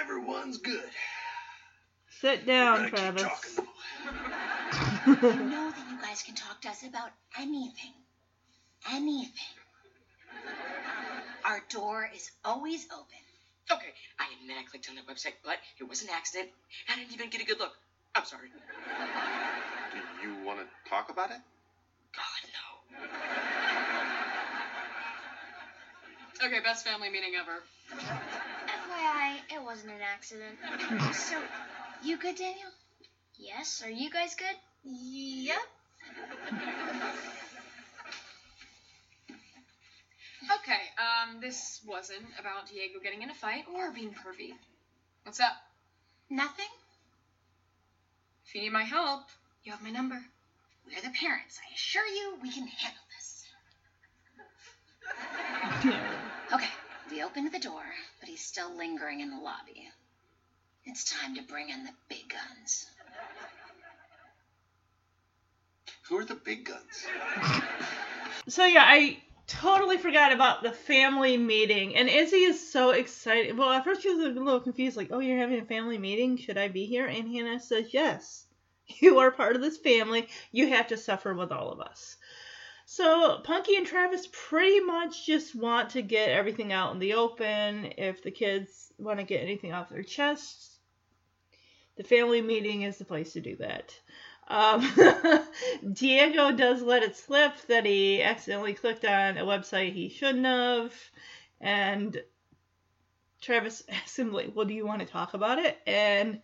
everyone's good. Sit down, Gotta keep Travis. talking. You know that you guys can talk to us about anything. Anything. Our door is always open. Okay, I admit I clicked on that website, but it was an accident. I didn't even get a good look. I'm sorry. Do you want to talk about it? God, no. Okay, best family meeting ever. FYI, it wasn't an accident. So, you good, Daniel? Yes, are you guys good? Yep. Okay, um, this wasn't about Diego getting in a fight or being pervy. What's up? Nothing? If you need my help, you have my number. We're the parents. I assure you we can handle this. Okay, we opened the door, but he's still lingering in the lobby. It's time to bring in the big guns. Who are the big guns? So yeah, I totally forgot about the family meeting, and Izzy is so excited. Well, at first she was a little confused, like, "Oh, you're having a family meeting? Should I be here?" And Hannah says, "Yes, you are part of this family. You have to suffer with all of us." So Punky and Travis pretty much just want to get everything out in the open. If the kids want to get anything off their chests, the family meeting is the place to do that. Um, Diego does let it slip that he accidentally clicked on a website he shouldn't have, and Travis asks him like, "Well, do you want to talk about it?" And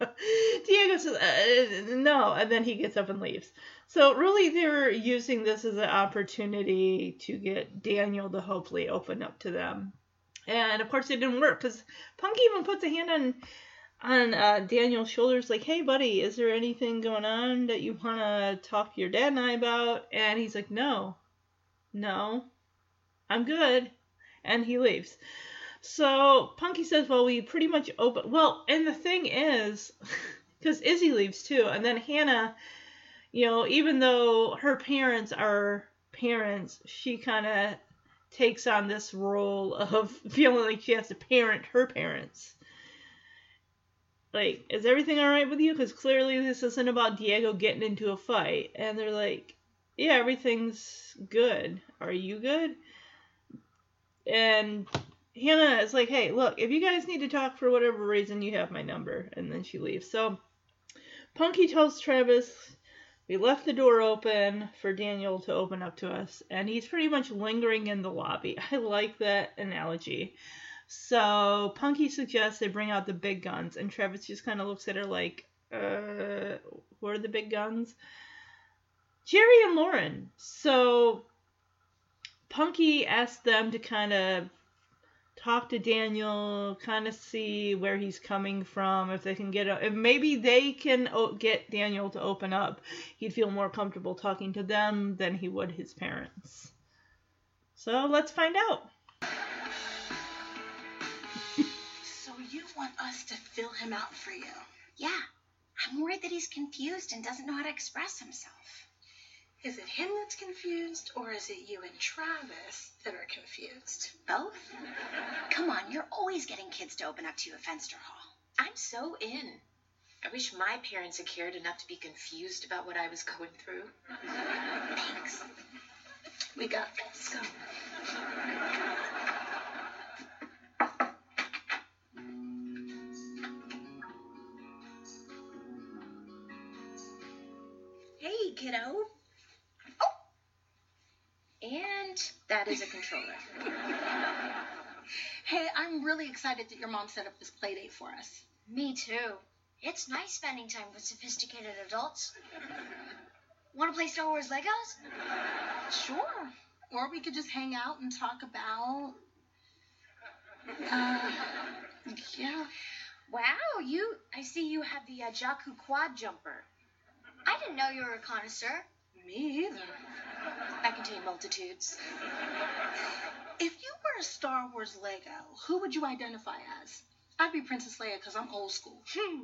Diego says, uh, "No," and then he gets up and leaves. So really, they're using this as an opportunity to get Daniel to hopefully open up to them. And of course, it didn't work because Punky even puts a hand on on uh, Daniel's shoulders, like, "Hey, buddy, is there anything going on that you want to talk to your dad and I about?" And he's like, "No, no, I'm good," and he leaves. So Punky says, "Well, we pretty much open." Well, and the thing is, because Izzy leaves too, and then Hannah, you know, even though her parents are parents, she kind of takes on this role of feeling like she has to parent her parents like, is everything all right with you? Because clearly this isn't about Diego getting into a fight. And they're like, yeah, everything's good. Are you good? And Hannah is like, hey, look, if you guys need to talk for whatever reason, you have my number. And then she leaves. So Punky tells Travis, we left the door open for Daniel to open up to us. And he's pretty much lingering in the lobby. I like that analogy. So Punky suggests they bring out the big guns, and Travis just kind of looks at her like, uh, what are the big guns? Cherie and Lauren. So Punky asked them to kind of talk to Daniel, kind of see where he's coming from, if they can get, if maybe they can get Daniel to open up. He'd feel more comfortable talking to them than he would his parents. So let's find out. Want us to fill him out for you? Yeah, I'm worried that he's confused and doesn't know how to express himself. Is it him that's confused, or is it you and Travis that are confused? Both? Come on, you're always getting kids to open up to you at Fenster Hall. I'm so in. I wish my parents had cared enough to be confused about what I was going through. Thanks. We got this. Go. Is a controller. Hey, I'm really excited that your mom set up this play date for us. Me too. It's nice spending time with sophisticated adults. Want to play Star Wars Legos? Sure. Or we could just hang out and talk about. Uh, yeah. Wow, you. I see you have the uh, Jakku quad jumper. I didn't know you were a connoisseur. Me either. I contain multitudes. If you were a Star Wars Lego, who would you identify as? I'd be Princess Leia because I'm old school. Hmm.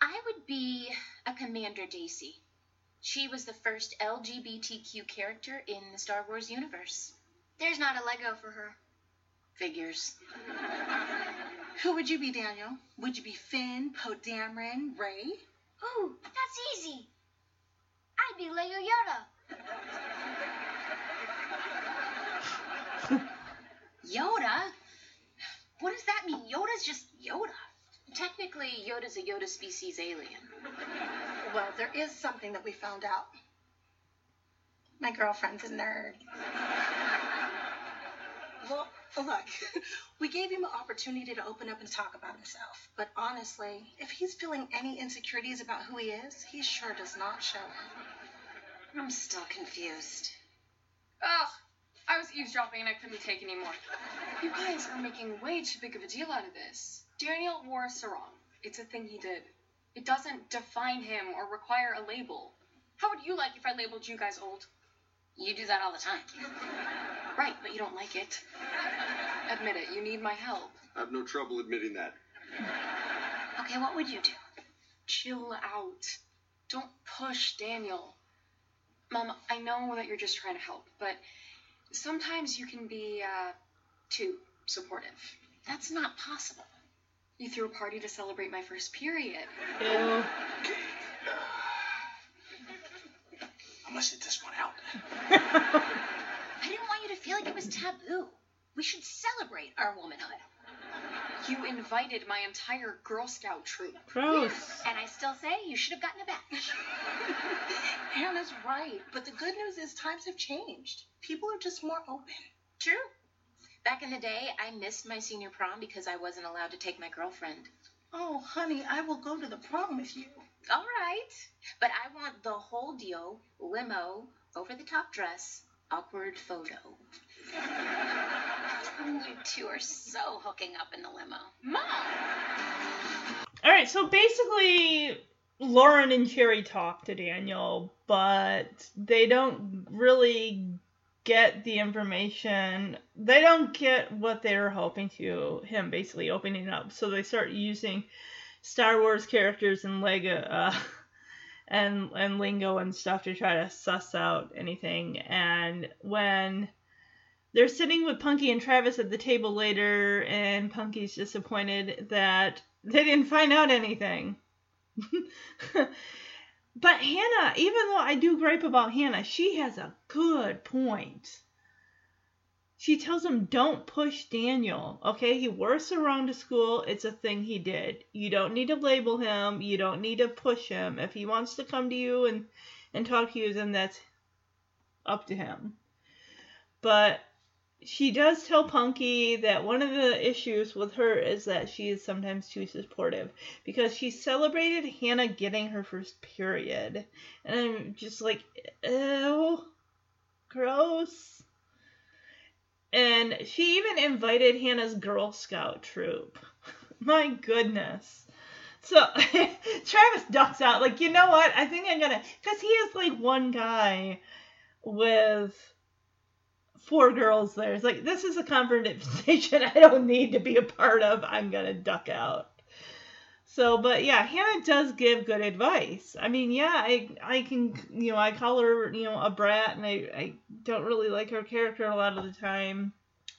I would be a Commander D'Acy. She was the first LGBTQ character in the Star Wars universe. There's not a Lego for her. Figures. Who would you be, Daniel? Would you be Finn, Poe Dameron, Rey? Ooh, that's easy. I'd be Lego Yoda. Yoda? What does that mean? Yoda's just Yoda. Technically, Yoda's a Yoda species alien. Well, there is something that we found out. My girlfriend's a nerd. Well, look, we gave him an opportunity to open up and talk about himself. But honestly, if he's feeling any insecurities about who he is, he sure does not show it. I'm still confused. Ugh, I was eavesdropping and I couldn't take anymore. You guys are making way too big of a deal out of this. Daniel wore a sarong. It's a thing he did. It doesn't define him or require a label. How would you like if I labeled you guys old? You do that all the time. Right, but you don't like it. Admit it, you need my help. I have no trouble admitting that. Okay, what would you do? Chill out. Don't push Daniel. Mom, I know that you're just trying to help, but sometimes you can be, uh, too supportive. That's not possible. You threw a party to celebrate my first period. Ew. I'm gonna sit this one out. I didn't want you to feel like it was taboo. We should celebrate our womanhood. You invited my entire Girl Scout troop. Gross. And I still say you should have gotten a back. Hannah's right, but the good news is times have changed. People are just more open. True. Back in the day, I missed my senior prom because I wasn't allowed to take my girlfriend. Oh, honey, I will go to the prom with you. All right. But I want the whole deal limo, over the top dress, awkward photo. you two are so hooking up in the limo. Mom! All right, so basically, Lauren and Cherie talk to Daniel, but they don't really get the information. They don't get what they're hoping to. Him basically opening up, so they start using Star Wars characters and Lego. Uh, and and lingo and stuff to try to suss out anything. And when they're sitting with Punky and Travis at the table later, and Punky's disappointed that they didn't find out anything. but Hannah, even though I do gripe about Hannah, she has a good point. She tells him, don't push Daniel. Okay, he wore around to school. It's a thing he did. You don't need to label him. You don't need to push him. If he wants to come to you and, and talk to you, then that's up to him. But she does tell Punky that one of the issues with her is that she is sometimes too supportive because she celebrated Hannah getting her first period. And I'm just like, ew, gross. And she even invited Hannah's Girl Scout troop. My goodness. So Travis ducks out, like, you know what? I think I'm gonna. Because he is like one guy with four girls there. It's like, this is a conversation I don't need to be a part of. I'm gonna duck out. So, but yeah, Hannah does give good advice. I mean, yeah, I I can you know I call her you know a brat, and I I don't really like her character a lot of the time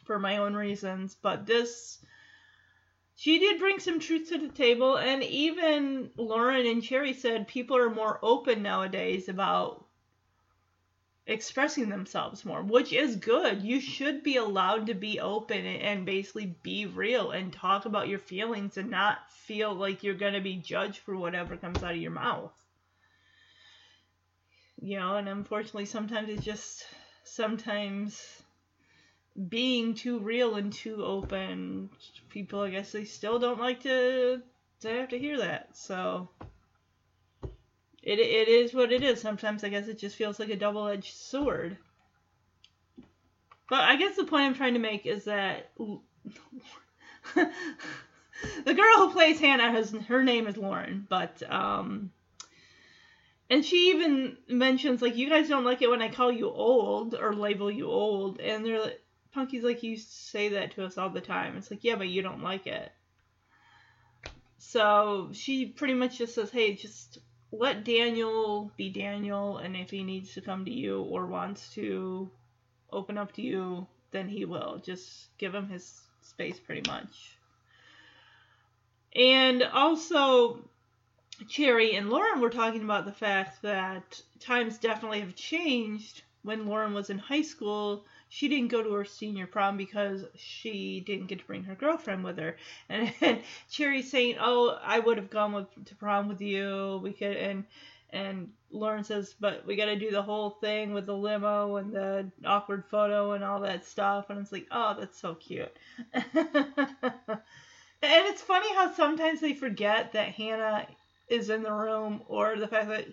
for my own reasons. But this, she did bring some truth to the table, and even Lauren and Cherie said people are more open nowadays about expressing themselves more, which is good. You should be allowed to be open and basically be real and talk about your feelings and not feel like you're going to be judged for whatever comes out of your mouth. You know, and unfortunately, sometimes it's just sometimes being too real and too open. People, I guess, they still don't like to to have to hear that. So it it is what it is. Sometimes I guess it just feels like a double edged sword. But I guess the point I'm trying to make is that the girl who plays Hannah has her name is Lauren, but um, And she even mentions like you guys don't like it when I call you old or label you old, and they're like, Punky's like you say that to us all the time. It's like yeah, but you don't like it. So she pretty much just says, hey, just let Daniel be Daniel, and if he needs to come to you or wants to open up to you, then he will. Just give him his space pretty much. And also, Cherie and Lauren were talking about the fact that times definitely have changed. When Lauren was in high school, she didn't go to her senior prom because she didn't get to bring her girlfriend with her. And, and Cherie's saying, "Oh, I would have gone with, to prom with you. We could." And and Lauren says, "But we got to do the whole thing with the limo and the awkward photo and all that stuff." And it's like, "Oh, that's so cute." And it's funny how sometimes they forget that Hannah is in the room, or the fact that,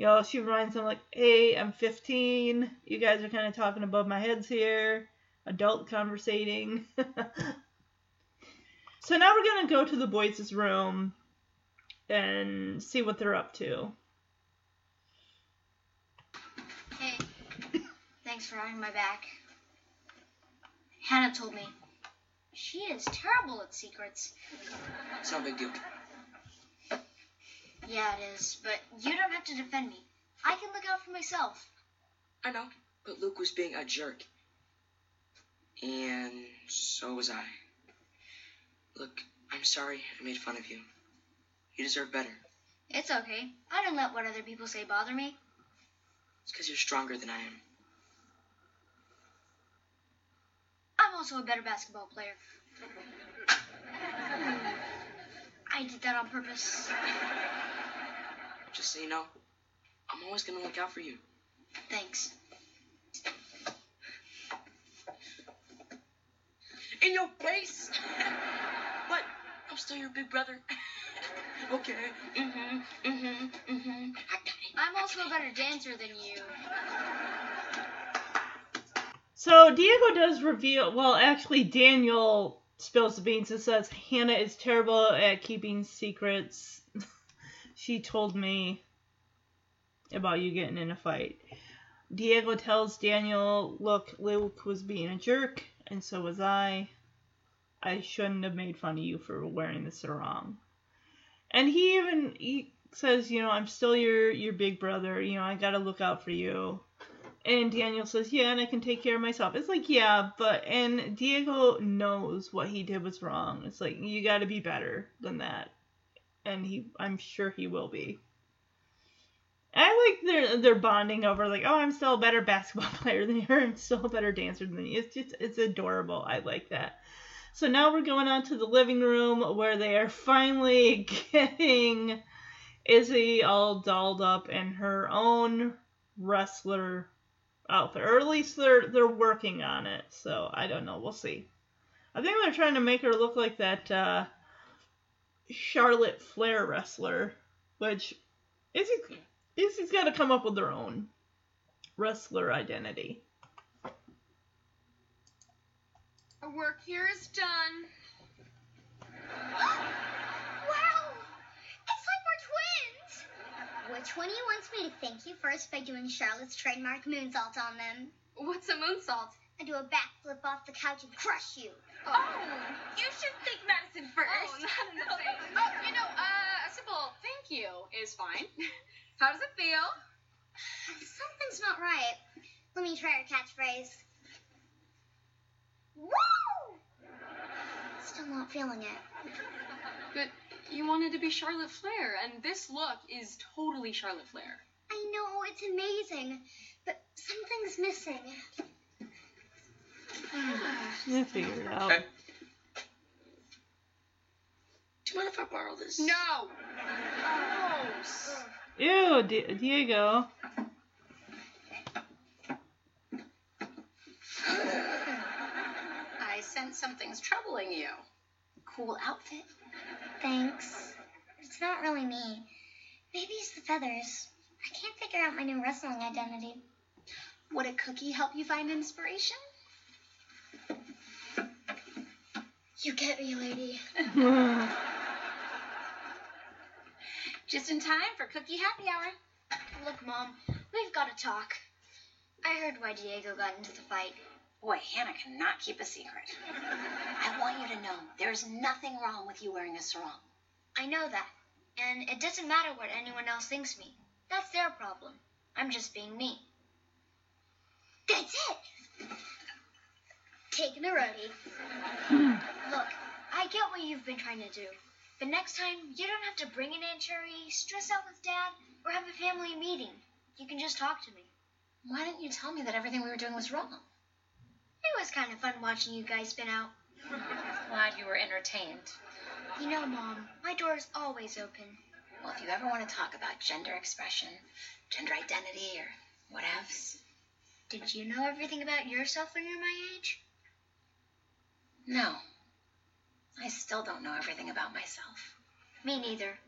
you know, she reminds them, like, hey, I'm 15. You guys are kind of talking above my heads here. Adult conversating. so now we're going to go to the boys' room and see what they're up to. Hey, thanks for having my back. Hannah told me. She is terrible at secrets. It's no big deal. Yeah, it is, but you don't have to defend me. I can look out for myself. I know, but Luke was being a jerk. And so was I. Look, I'm sorry I made fun of you. You deserve better. It's okay. I don't let what other people say bother me. It's because you're stronger than I am. I'm also a better basketball player. I did that on purpose. Just so you know, I'm always gonna look out for you. Thanks. In your face! but I'm still your big brother. okay. Mm-hmm. Mm-hmm. Mm-hmm. I'm also a better dancer than you. So Diego does reveal, well, actually, Daniel spills the beans and says Hannah is terrible at keeping secrets. she told me about you getting in a fight. Diego tells Daniel, look, Luke was being a jerk, and so was I. I shouldn't have made fun of you for wearing the sarong. And he even he says, you know, I'm still your your big brother. You know, I gotta look out for you. And Daniel says, yeah, and I can take care of myself. It's like, yeah, but and Diego knows what he did was wrong. It's like you got to be better than that, and he, I'm sure he will be. I like their their bonding over like, oh, I'm still a better basketball player than you. I'm still a better dancer than you. It's just it's adorable. I like that. So now we're going on to the living room where they are finally getting Izzy all dolled up in her own wrestler outfit, or at least they're they're working on it. So I don't know. We'll see. I think they're trying to make her look like that uh, Charlotte Flair wrestler, which Izzy Izzy's got to come up with her own wrestler identity. Our work here is done. wow! It's like we're twins! Which one of you wants me to thank you first by doing Charlotte's trademark moonsault on them? What's a moonsault? I do a backflip off the couch and crush you. Oh, you should thank Madison first. Oh, not in the face. oh, you know, uh, a simple thank you is fine. How does it feel? Something's not right. Let me try our catchphrase. Woo! Still not feeling it. But you wanted to be Charlotte Flair, and this look is totally Charlotte Flair. I know, it's amazing, but something's missing. We'll figure it out. Okay. Do you mind if I borrow this? No. Gross. Ew, Di- Diego. I sense something's troubling you. Cool outfit. Thanks. It's not really me. Maybe it's the feathers. I can't figure out my new wrestling identity. Would a cookie help you find inspiration? You get me, lady. Just in time for cookie happy hour. Look, Mom, we've got to talk. I heard why Diego got into the fight. Boy, Hannah cannot keep a secret. I want you to know there's nothing wrong with you wearing a sarong. I know that. And it doesn't matter what anyone else thinks me. That's their problem. I'm just being me. That's it! Taking a roadie. Hmm. Look, I get what you've been trying to do. But next time, you don't have to bring in Aunt Cherie, stress out with Dad, or have a family meeting. You can just talk to me. Why didn't you tell me that everything we were doing was wrong? It was kind of fun watching you guys spin out. Glad you were entertained. You know, Mom, my door is always open. Well, if you ever want to talk about gender expression, gender identity, or whatevs, Did you know everything about yourself when you're my age? no. I still don't know everything about myself. Me neither.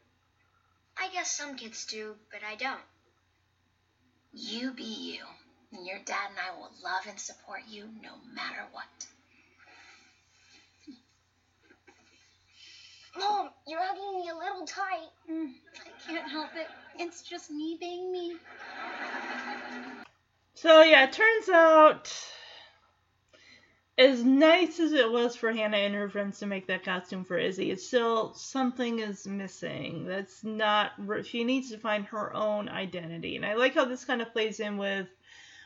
I guess some kids do, but I don't. You be you, and your dad and I will love and support you no matter what. Mom, you're hugging me a little tight. Mm, I can't help it. It's just me being me. So yeah, it turns out as nice as it was for Hannah and her friends to make that costume for Izzy, it's still something is missing. That's not she needs to find her own identity. And I like how this kind of plays in with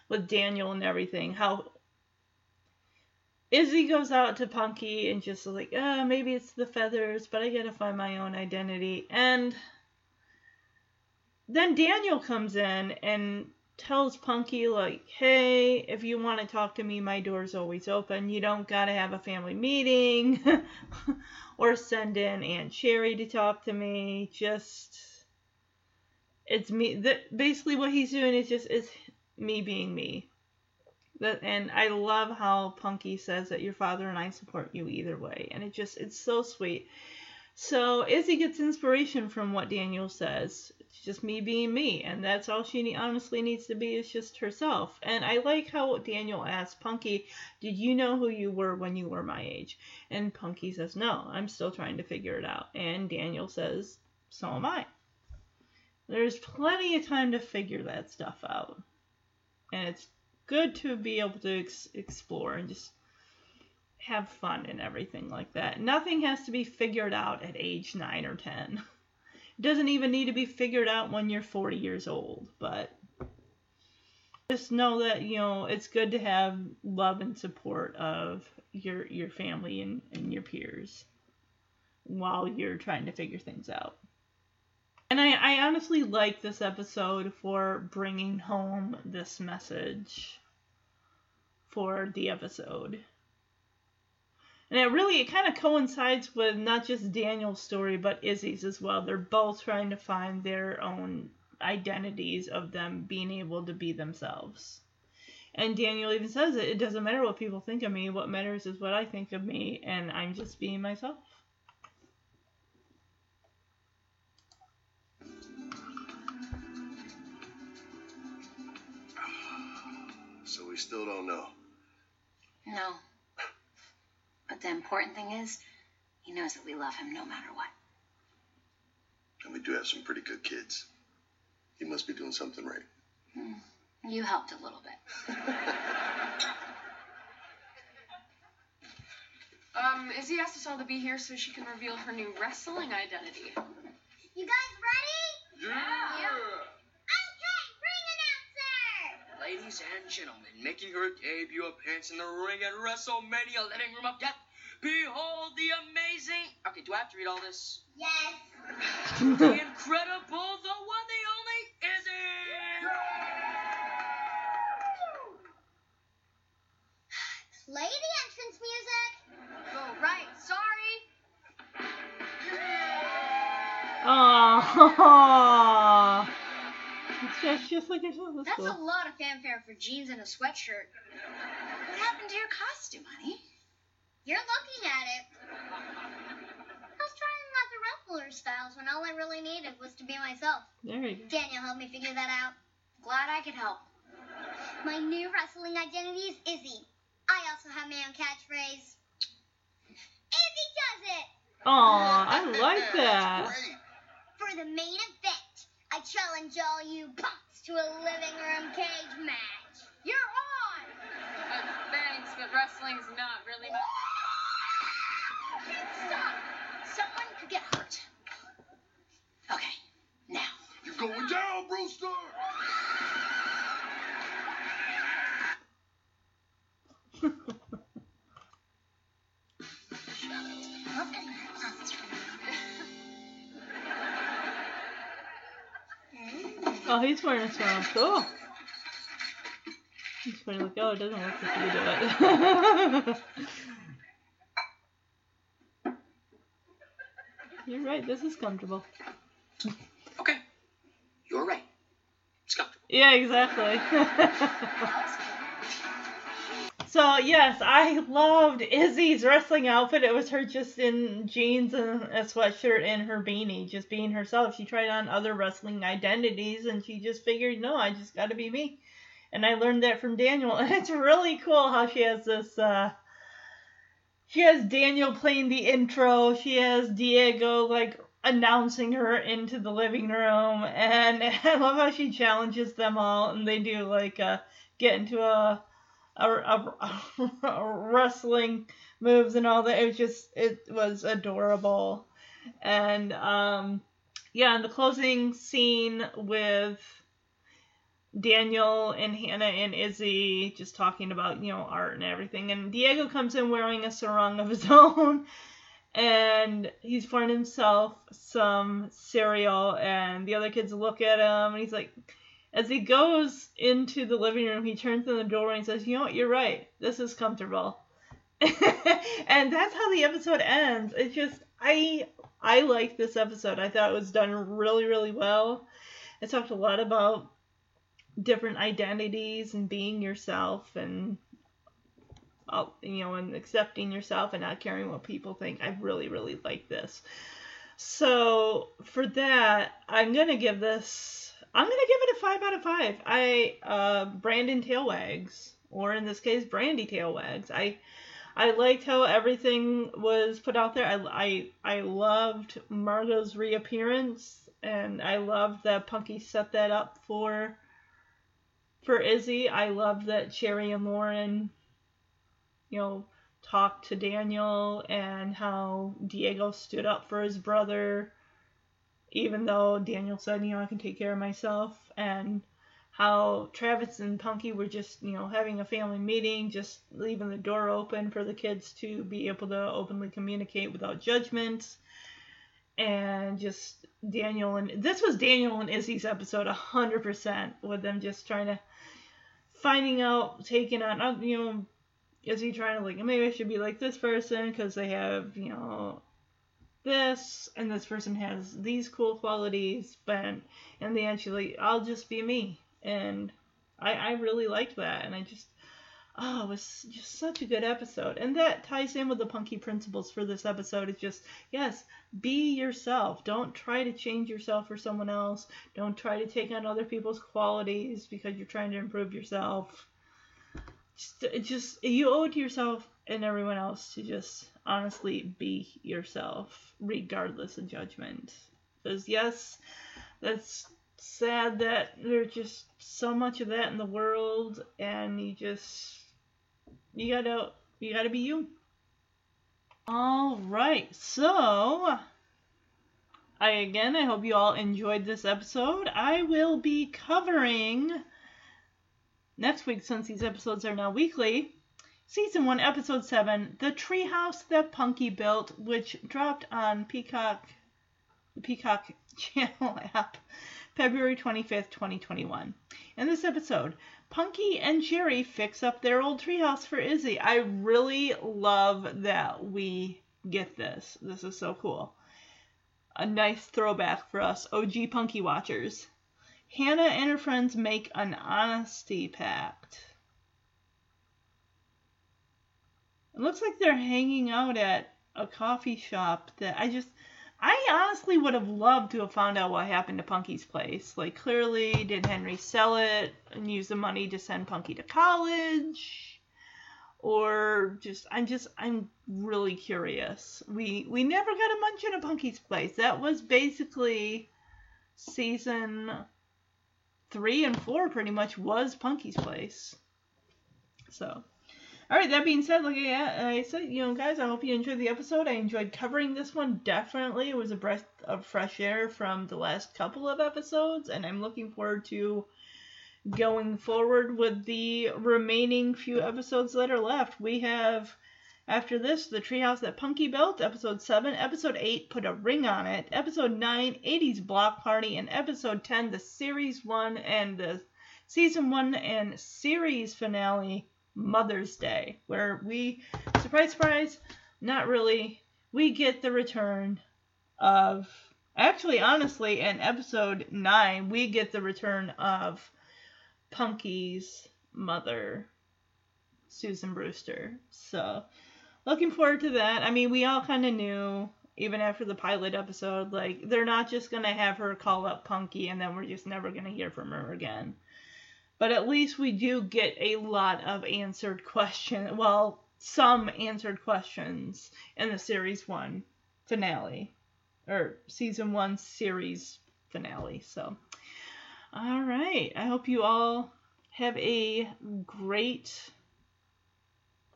with Daniel and everything. How Izzy goes out to Punky and just like, uh, maybe it's the feathers, but I gotta find my own identity. And then Daniel comes in and tells Punky, like, hey, if you want to talk to me, my door's always open. You don't gotta have a family meeting or send in Aunt Cherie to talk to me. Just, it's me. That basically what he's doing is just is me being me. That and I love how Punky says that your father and I support you either way, and it just it's so sweet. So Izzy gets inspiration from what Daniel says. It's just me being me, and that's all she ne- honestly needs to be is just herself. And I like how Daniel asks Punky, "Did you know who you were when you were my age?" And Punky says, "No, I'm still trying to figure it out." And Daniel says, "So am I." There's plenty of time to figure that stuff out, and it's good to be able to ex- explore and just have fun and everything like that. Nothing has to be figured out at age 9 or 10. It doesn't even need to be figured out when you're 40 years old, but just know that, you know, it's good to have love and support of your your family and, and your peers while you're trying to figure things out. And I, I honestly like this episode for bringing home this message for the episode. And it really it kind of coincides with not just Daniel's story but Izzy's as well. They're both trying to find their own identities of them being able to be themselves. And Daniel even says it, it doesn't matter what people think of me, what matters is what I think of me and I'm just being myself. So we still don't know. No. But the important thing is, he knows that we love him no matter what. And we do have some pretty good kids. He must be doing something right. Hmm. You helped a little bit. Um, Izzy asked us all to be here so she can reveal her new wrestling identity. You guys ready? Yeah. Okay, ring announcer! Ladies and gentlemen, making her debut appearance in the ring at WrestleMania, letting room up yet. Behold the amazing. Okay, do I have to read all this? Yes. the incredible, the one, the only Izzy. Lady entrance music. Oh, right. Sorry. Aww. It's just, just like yourself. That's, That's cool. a lot of fanfare for jeans and a sweatshirt. What happened to your costume, honey? You're looking at it. I was trying lots of wrestler styles when all I really needed was to be myself. There you go. Daniel helped me figure that out. Glad I could help. My new wrestling identity is Izzy. I also have my own catchphrase. Izzy does it! Aw, I like that. For the main event, I challenge all you punks to a living room cage match. You're on! Uh, thanks, but wrestling's not really my. Stop! Someone could get hurt. Okay, now. You're going down, Brewster! Oh, he's wearing a sarong. Cool. He's funny, like, oh, it doesn't look like you do it. You're right, this is comfortable. Okay. You're right. It's comfortable. Yeah, exactly. so yes, I loved Izzy's wrestling outfit. It was her just in jeans and a sweatshirt and her beanie, just being herself. She tried on other wrestling identities and she just figured, no, I just got to be me. And I learned that from Daniel, and it's really cool how she has this. uh she has Daniel playing the intro. She has Diego like announcing her into the living room, and I love how she challenges them all, and they do like uh, get into a a, wrestling moves and all that. It was just it was adorable, and um, yeah, and the closing scene with Daniel and Hannah and Izzy just talking about, you know, art and everything. And Diego comes in wearing a sarong of his own and he's pouring himself some cereal and the other kids look at him and he's like as he goes into the living room, he turns in the doorway and says, You know what, you're right. This is comfortable. and that's how the episode ends. It's just I I like this episode. I thought it was done really, really well. It talked a lot about different identities and being yourself and uh, you know and accepting yourself and not caring what people think i really really like this so for that i'm gonna give this i'm gonna give it a five out of five. I uh brandon tailwags or in this case brandy tailwags. I I liked how everything was put out there. I, I, I loved Margaux's reappearance, and I loved that Punky set that up for for Izzy, I love that Cherie and Lauren, you know, talked to Daniel and how Diego stood up for his brother, even though Daniel said, you know, I can take care of myself, and how Travis and Punky were just, you know, having a family meeting, just leaving the door open for the kids to be able to openly communicate without judgment. And just Daniel and this was Daniel and Izzy's episode 100% with them just trying to finding out, taking on, uh, you know, is he trying to like maybe I should be like this person because they have you know this and this person has these cool qualities, but in the end she's like I'll just be me, and I I really liked that, and I just oh it was just such a good episode, and that ties in with the punky principles for this episode. It's just yes, be yourself. Don't try to change yourself for someone else. Don't try to take on other people's qualities because you're trying to improve yourself. Just, just you owe it to yourself and everyone else to just honestly be yourself, regardless of judgment. Because yes, that's sad that there's just so much of that in the world, and you just you gotta you gotta be you. All right, so I again, I hope you all enjoyed this episode. I will be covering next week, since these episodes are now weekly, season one, episode seven, "The Treehouse That Punky Built," which dropped on Peacock, the Peacock Channel app, February twenty fifth, twenty twenty one. In this episode, Punky and Cherie fix up their old treehouse for Izzy. I really love that we get this. This is so cool. A nice throwback for us OG Punky watchers. Hannah and her friends make an honesty pact. It looks like they're hanging out at a coffee shop that I just I honestly would have loved to have found out what happened to Punky's place. Like, clearly, did Henry sell it and use the money to send Punky to college? Or just, I'm just, I'm really curious. We we never got a mention of Punky's place. That was basically season three and four pretty much was Punky's place. So, all right. That being said, like I, I said, you know, guys, I hope you enjoyed the episode. I enjoyed covering this one. Definitely, it was a breath of fresh air from the last couple of episodes, and I'm looking forward to going forward with the remaining few episodes that are left. We have after this, The Treehouse That Punky Built, Episode 7, Episode 8, Put a Ring on It, Episode 9, 80s Block Party, and Episode 10, the Series 1 and the Season 1 and Series finale, Mother's Day, where we, surprise, surprise, not really, we get the return of, actually, honestly, in Episode 9, we get the return of Punky's mother, Susan Brewster. So, looking forward to that. I mean, we all kind of knew, even after the pilot episode, like, they're not just to have her call up Punky and then we're just never to hear from her again. But at least we do get a lot of answered questions. Well, some answered questions in the series one finale, or season one series finale. So, all right. I hope you all have a great,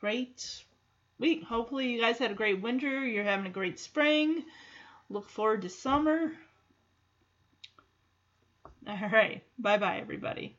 great week. Hopefully, you guys had a great winter. You're having a great spring. Look forward to summer. All right. Bye bye, everybody.